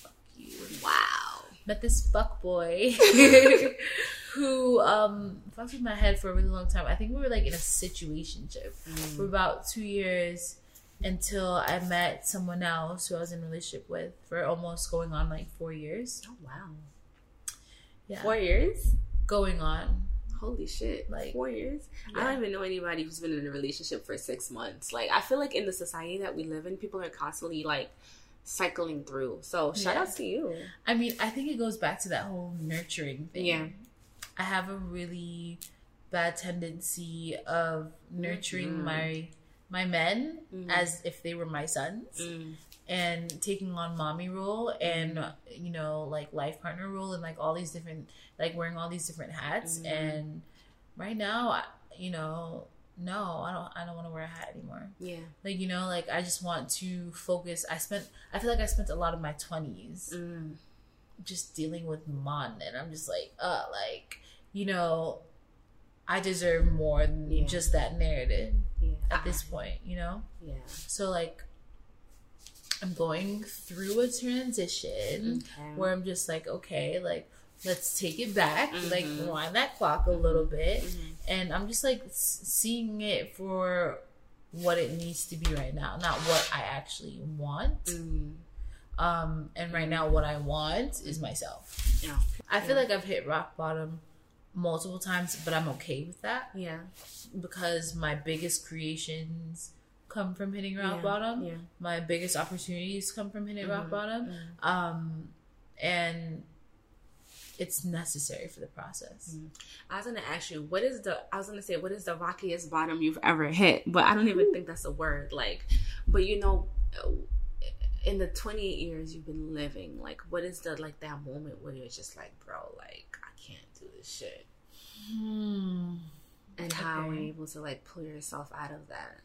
[SPEAKER 2] Fuck you.
[SPEAKER 1] Wow.
[SPEAKER 2] Met this fuck boy who um fucked with my head for a really long time. I think we were like in a situationship
[SPEAKER 1] Mm.
[SPEAKER 2] for about two years, until I met someone else who I was in a relationship with for almost going on like four years.
[SPEAKER 1] Oh wow.
[SPEAKER 2] Yeah,
[SPEAKER 1] Four years?
[SPEAKER 2] Going on.
[SPEAKER 1] Holy shit.
[SPEAKER 2] Like,
[SPEAKER 1] four years? I don't even know anybody who's been in a relationship for six months. Like I feel like in the society that we live in, people are constantly like cycling through. So shout
[SPEAKER 2] Yeah.
[SPEAKER 1] out to you.
[SPEAKER 2] I mean, I think it goes back to that whole nurturing thing.
[SPEAKER 1] Yeah.
[SPEAKER 2] I have a really bad tendency of nurturing
[SPEAKER 1] Mhm.
[SPEAKER 2] my my men
[SPEAKER 1] Mhm.
[SPEAKER 2] as if they were my sons
[SPEAKER 1] Mm.
[SPEAKER 2] And taking on mommy role and uh, you know like life partner role and like all these different like wearing all these different hats
[SPEAKER 1] Mhm.
[SPEAKER 2] and right now I, you know no I don't I don't want to wear a hat anymore
[SPEAKER 1] Yeah.
[SPEAKER 2] like you know like I just want to focus I spent I feel like I spent a lot of my 20s
[SPEAKER 1] Mm.
[SPEAKER 2] just dealing with mon and I'm just like uh like you know I deserve more than
[SPEAKER 1] Yeah.
[SPEAKER 2] just that narrative
[SPEAKER 1] Yeah.
[SPEAKER 2] at this point you know
[SPEAKER 1] Yeah.
[SPEAKER 2] so like I'm going through a transition
[SPEAKER 1] Okay.
[SPEAKER 2] where I'm just like okay like let's take it back like
[SPEAKER 1] Mhm.
[SPEAKER 2] rewind that clock a little bit
[SPEAKER 1] Mhm.
[SPEAKER 2] and I'm just like seeing it for what it needs to be right now not what I actually want
[SPEAKER 1] Mm.
[SPEAKER 2] um and right now what I want is myself
[SPEAKER 1] Yeah.
[SPEAKER 2] I feel
[SPEAKER 1] Yeah.
[SPEAKER 2] like I've hit rock bottom multiple times, but I'm okay with that
[SPEAKER 1] Yeah.
[SPEAKER 2] because my biggest creations come from hitting rock
[SPEAKER 1] Yeah.
[SPEAKER 2] bottom.
[SPEAKER 1] Yeah.
[SPEAKER 2] My biggest opportunities come from hitting rock
[SPEAKER 1] Mhm.
[SPEAKER 2] bottom.
[SPEAKER 1] Mhm.
[SPEAKER 2] Um, and it's necessary for the process.
[SPEAKER 1] I was gonna ask you, what is the? I was gonna say, what is the rockiest bottom you've ever hit? But I don't even think that's a word. Like, but you know, in the 28 years you've been living, like, what is the like that moment where you're just like, bro, like, I can't do this shit,
[SPEAKER 2] Hmm.
[SPEAKER 1] and how
[SPEAKER 2] Okay.
[SPEAKER 1] are you able to like pull yourself out of that,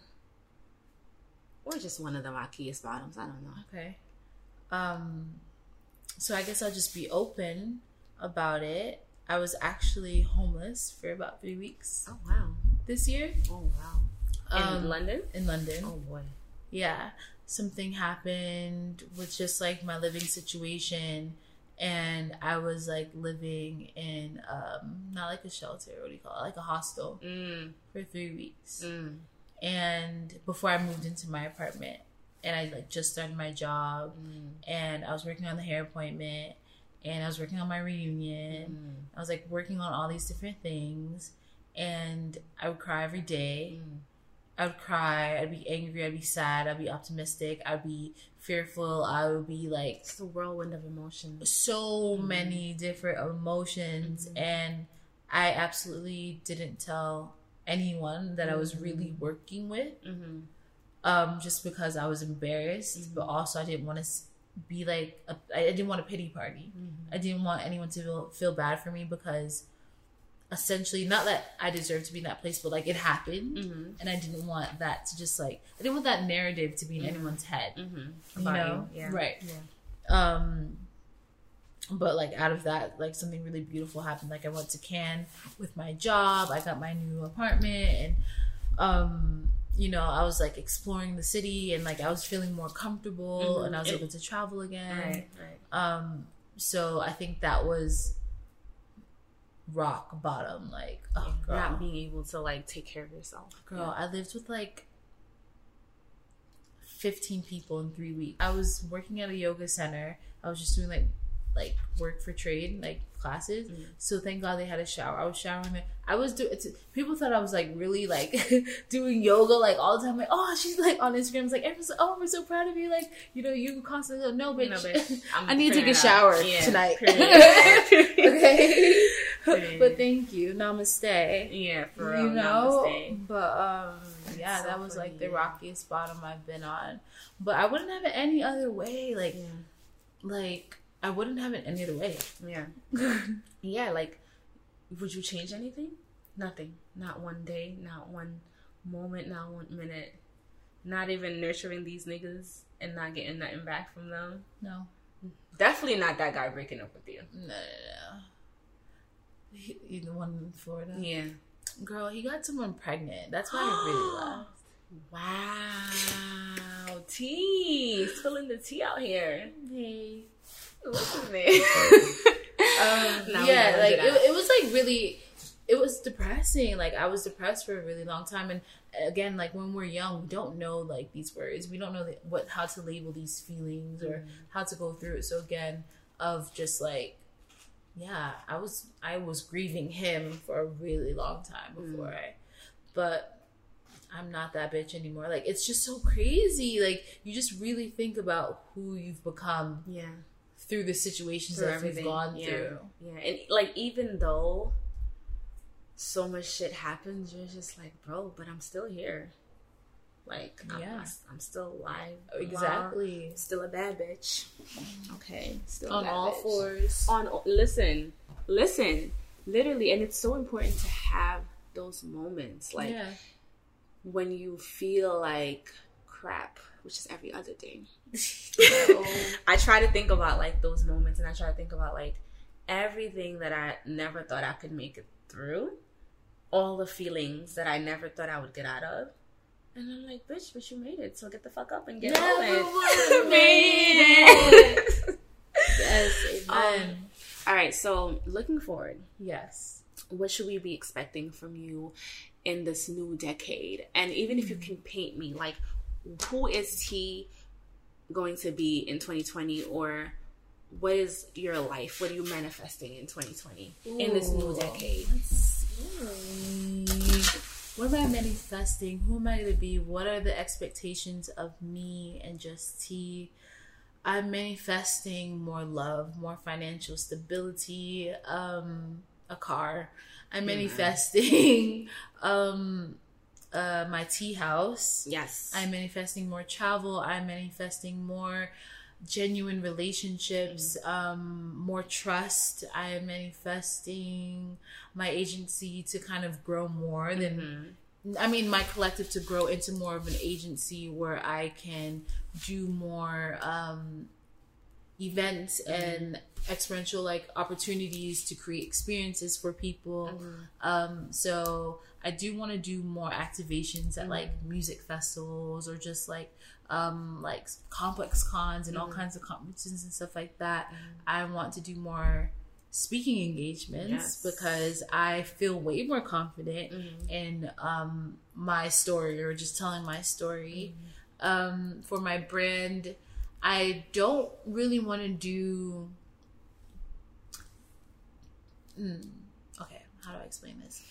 [SPEAKER 1] or just one of the rockiest bottoms? I don't know.
[SPEAKER 2] Okay. Um, so I guess I'll just be open about it. I was actually homeless for about three weeks
[SPEAKER 1] Oh wow.
[SPEAKER 2] this year
[SPEAKER 1] Oh wow. In
[SPEAKER 2] Um,
[SPEAKER 1] London.
[SPEAKER 2] in London.
[SPEAKER 1] Oh boy.
[SPEAKER 2] yeah something happened with just like my living situation and i was like living in um not like a shelter what do you call it like a hostel
[SPEAKER 1] Mm.
[SPEAKER 2] for three weeks
[SPEAKER 1] Mm.
[SPEAKER 2] And before i moved into my apartment and i like just started my job
[SPEAKER 1] Mm.
[SPEAKER 2] and i was working on the hair appointment and i was working on my reunion
[SPEAKER 1] Mm.
[SPEAKER 2] i was like working on all these different things and i would cry every day
[SPEAKER 1] Mm.
[SPEAKER 2] I would cry, I'd be angry, I'd be sad, I'd be optimistic, I'd be fearful, I would be like
[SPEAKER 1] It's a whirlwind of emotions.
[SPEAKER 2] so
[SPEAKER 1] Mhm.
[SPEAKER 2] many different emotions
[SPEAKER 1] Mhm.
[SPEAKER 2] and I absolutely didn't tell anyone that I was really
[SPEAKER 1] Mhm.
[SPEAKER 2] working with
[SPEAKER 1] Mm-hmm.
[SPEAKER 2] um just because I was embarrassed, but
[SPEAKER 1] Mhm.
[SPEAKER 2] also I didn't want to be like a, I didn't want a pity party. I didn't want anyone to feel, feel bad for me because essentially not that I deserve to be in that place, but like it happened
[SPEAKER 1] Mm-hmm.
[SPEAKER 2] and I didn't want that to just like I didn't want that narrative to be in
[SPEAKER 1] Mhm.
[SPEAKER 2] anyone's head,
[SPEAKER 1] Mm-hmm.
[SPEAKER 2] you know,
[SPEAKER 1] yeah.
[SPEAKER 2] right?
[SPEAKER 1] Yeah.
[SPEAKER 2] Um, but like out of that, like something really beautiful happened. Like I went to Cannes with my job, I got my new apartment, and um, you know, I was like exploring the city and like I was feeling more comfortable,
[SPEAKER 1] Mhm.
[SPEAKER 2] and I was able to travel again.
[SPEAKER 1] Right. Right.
[SPEAKER 2] Um, so I think that was rock bottom. Like, oh, girl.
[SPEAKER 1] Not being able to like take care of yourself.
[SPEAKER 2] Girl, I lived with like 15 people in three weeks. I was working at a yoga center. I was just doing like like work for trade, like classes.
[SPEAKER 1] Mhm.
[SPEAKER 2] So thank God they had a shower. I was showering there. I was doing. People thought I was like really like doing yoga like all the time. Like oh, she's like on Instagram. It's like everyone's like oh, we're so proud of you. Like you know you constantly go no bitch.
[SPEAKER 1] No, bitch. I'm
[SPEAKER 2] need to take a shower.
[SPEAKER 1] Yeah,
[SPEAKER 2] tonight. okay. But thank you. Namaste
[SPEAKER 1] yeah, for real.
[SPEAKER 2] you know
[SPEAKER 1] Namaste.
[SPEAKER 2] but um yeah
[SPEAKER 1] so
[SPEAKER 2] that was like the rockiest bottom i've been on but i wouldn't have it any other way like
[SPEAKER 1] Yeah.
[SPEAKER 2] like i wouldn't have it any other way
[SPEAKER 1] Yeah. Yeah, like, would you change anything? Nothing. Not one day, not one moment, not one minute. Not even nurturing these niggas and not getting nothing back from them.
[SPEAKER 2] no
[SPEAKER 1] Definitely not that guy breaking up with you.
[SPEAKER 2] no no no he, he- the one in florida
[SPEAKER 1] Yeah.
[SPEAKER 2] girl he got someone pregnant that's why i really left
[SPEAKER 1] Wow. Tea. Spilling the tea out here.
[SPEAKER 2] hey
[SPEAKER 1] What's his name?
[SPEAKER 2] um,
[SPEAKER 1] Now
[SPEAKER 2] yeah like
[SPEAKER 1] do
[SPEAKER 2] it, it was like really it was depressing. Like I was depressed for a really long time, and again, like when we're young, we don't know like these words. We don't know the, what how to label these feelings or how to go through it. So again, of just like, yeah, I was I was grieving him for a really long time before I, but I'm not that bitch anymore. Like it's just so crazy. Like you just really think about who you've become
[SPEAKER 1] Yeah.
[SPEAKER 2] Through the situations
[SPEAKER 1] Through
[SPEAKER 2] that
[SPEAKER 1] everything.
[SPEAKER 2] we've gone
[SPEAKER 1] yeah.
[SPEAKER 2] through.
[SPEAKER 1] Yeah. And like even though so much shit happens, you're just like, bro, but I'm still here. Like, I'm,
[SPEAKER 2] Yeah.
[SPEAKER 1] I'm still alive.
[SPEAKER 2] Exactly.
[SPEAKER 1] Well, still a bad bitch. Okay. Still a
[SPEAKER 2] On
[SPEAKER 1] bad
[SPEAKER 2] all
[SPEAKER 1] bitch.
[SPEAKER 2] fours.
[SPEAKER 1] On listen, listen, literally, and it's so important to have those moments, like
[SPEAKER 2] yeah.
[SPEAKER 1] when you feel like crap, which is every other day. I try to think about like those moments, and I try to think about like everything that I never thought I could make it through, all the feelings that I never thought I would get out of. And I'm like, bitch, but you made it, so get the fuck up and get
[SPEAKER 2] Never
[SPEAKER 1] on it. made it.
[SPEAKER 2] yes, amen.
[SPEAKER 1] Um, all right, so looking forward,
[SPEAKER 2] yes.
[SPEAKER 1] what should we be expecting from you in this new decade? And even if you can paint me, like, who is T going to be in 2020, or what is your life? What are you manifesting in 2020 in this new decade?
[SPEAKER 2] What am I manifesting? Who am I going to be? What are the expectations of me and just T? I'm manifesting more love, more financial stability, um, a car. I'm manifesting um, uh, my tea house.
[SPEAKER 1] Yes,
[SPEAKER 2] I'm manifesting more travel. I'm manifesting more genuine relationships, um, more trust. I'm manifesting my agency to kind of grow more than. I mean, my collective to grow into more of an agency where I can do more um, events and experiential like opportunities to create experiences for people. Um, so I do want to do more activations at like music festivals or just like um, like ComplexCons and all kinds of conferences and stuff like that. I want to do more speaking engagements
[SPEAKER 1] Yes.
[SPEAKER 2] because I feel way more confident in um, my story or just telling my story. Um, for my brand, I don't really want to do. Mm, okay, how do I explain this?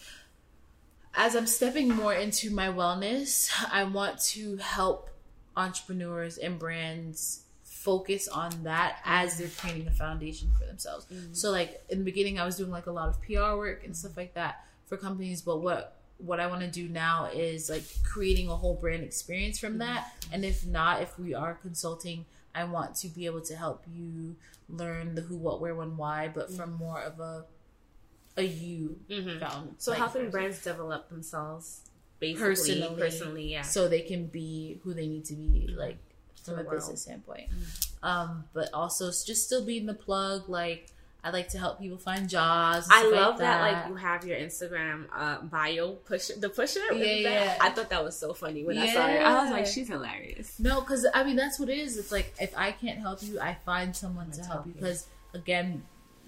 [SPEAKER 2] As I'm stepping more into my wellness, I want to help entrepreneurs and brands focus on that as they're creating a foundation for themselves. Mm. So like in the beginning I was doing like a lot of PR work and stuff like that for companies, but what what I want to do now is like creating a whole brand experience from mm. that. And if not, if we are consulting, I want to be able to help you learn the who, what, where, when, why, but mm. from more of a a you found.
[SPEAKER 1] So
[SPEAKER 2] like,
[SPEAKER 1] how can
[SPEAKER 2] person.
[SPEAKER 1] brands develop themselves basically,
[SPEAKER 2] Personally.
[SPEAKER 1] personally? Yeah.
[SPEAKER 2] so they can be who they need to be, like from a
[SPEAKER 1] world.
[SPEAKER 2] business standpoint. Um, but also just still being the plug. Like I like to help people find jobs.
[SPEAKER 1] I love
[SPEAKER 2] like
[SPEAKER 1] that. like you have your Instagram uh, bio push the pusher. with
[SPEAKER 2] Yeah, yeah.
[SPEAKER 1] I thought that was so funny when I saw it. I was like, she's hilarious.
[SPEAKER 2] No, because I mean that's what it is. It's like if I can't help you, I find someone to
[SPEAKER 1] to
[SPEAKER 2] help
[SPEAKER 1] help
[SPEAKER 2] you.
[SPEAKER 1] you.
[SPEAKER 2] Because again,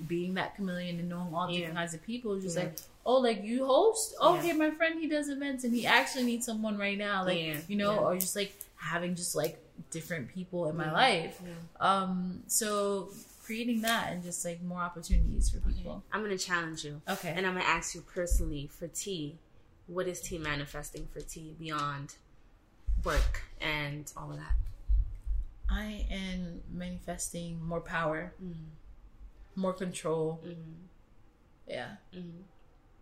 [SPEAKER 2] being that chameleon and knowing all different
[SPEAKER 1] Yeah.
[SPEAKER 2] kinds of people, just
[SPEAKER 1] Yeah.
[SPEAKER 2] like, oh, like you host.
[SPEAKER 1] Yeah.
[SPEAKER 2] Okay, my friend he does events and he actually needs someone right now. Like you know, or just like having just like different people in my life. Um, so creating that and just like more opportunities for people.
[SPEAKER 1] I'm gonna challenge you,
[SPEAKER 2] Okay.
[SPEAKER 1] and I'm gonna ask you personally for T. What is T manifesting for T beyond work and all of that?
[SPEAKER 2] I am manifesting more power, more control. Yeah.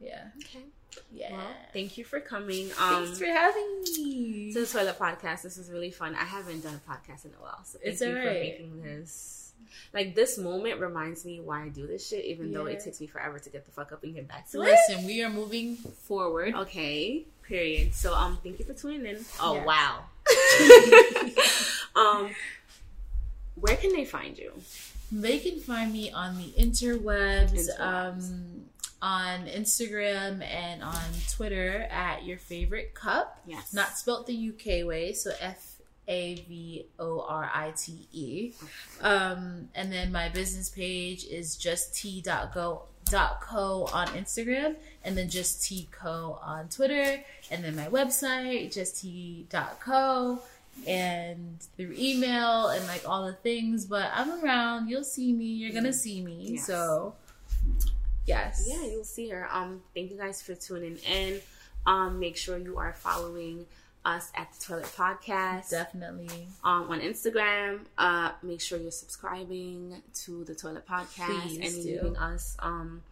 [SPEAKER 2] Yeah.
[SPEAKER 1] Okay.
[SPEAKER 2] Yeah.
[SPEAKER 1] Well, thank you for coming. Um,
[SPEAKER 2] Thanks for having me.
[SPEAKER 1] to the Toilet Podcast. This is really fun. I haven't done a podcast in a while, so thank
[SPEAKER 2] It's
[SPEAKER 1] you for
[SPEAKER 2] alright.
[SPEAKER 1] making this. Like this moment reminds me why I do this shit, even though it takes me forever to get the fuck up and get back to it.
[SPEAKER 2] Listen, we are moving forward.
[SPEAKER 1] Okay. Period. So um, thank you for tuning in. Oh
[SPEAKER 2] Yeah.
[SPEAKER 1] wow. um, where can they find you?
[SPEAKER 2] They can find me on the interwebs,
[SPEAKER 1] Interwebs.
[SPEAKER 2] um, on Instagram and on Twitter at your favorite cup.
[SPEAKER 1] Yes.
[SPEAKER 2] Not spelt the UK way, so F A V O R I T E. Um, and then my business page is just t.go dot co on Instagram and then just t co on Twitter and then my website just t dot co and through email and like all the things but I'm around you'll see me you're gonna see me
[SPEAKER 1] Yes.
[SPEAKER 2] so yes
[SPEAKER 1] yeah, you'll see her. Um, thank you guys for tuning in. Um, make sure you are following us at the Toilet Podcast.
[SPEAKER 2] definitely
[SPEAKER 1] um, on Instagram. Uh, make sure you're subscribing to the Toilet Podcast
[SPEAKER 2] Please
[SPEAKER 1] and
[SPEAKER 2] do.
[SPEAKER 1] leaving us um,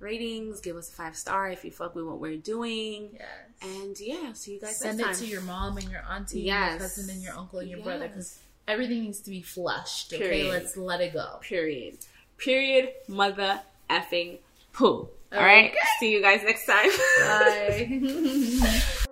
[SPEAKER 1] ratings. Give us a five star if you fuck with what we're doing.
[SPEAKER 2] yes
[SPEAKER 1] And yeah, see you guys
[SPEAKER 2] send it
[SPEAKER 1] time.
[SPEAKER 2] to your mom and your auntie
[SPEAKER 1] Yes.
[SPEAKER 2] and your cousin and your uncle and your brother because everything needs to be flushed okay
[SPEAKER 1] Period.
[SPEAKER 2] let's let it go
[SPEAKER 1] Period. Period. Mother effing poo. All
[SPEAKER 2] Okay.
[SPEAKER 1] right. See you guys next time.
[SPEAKER 2] bye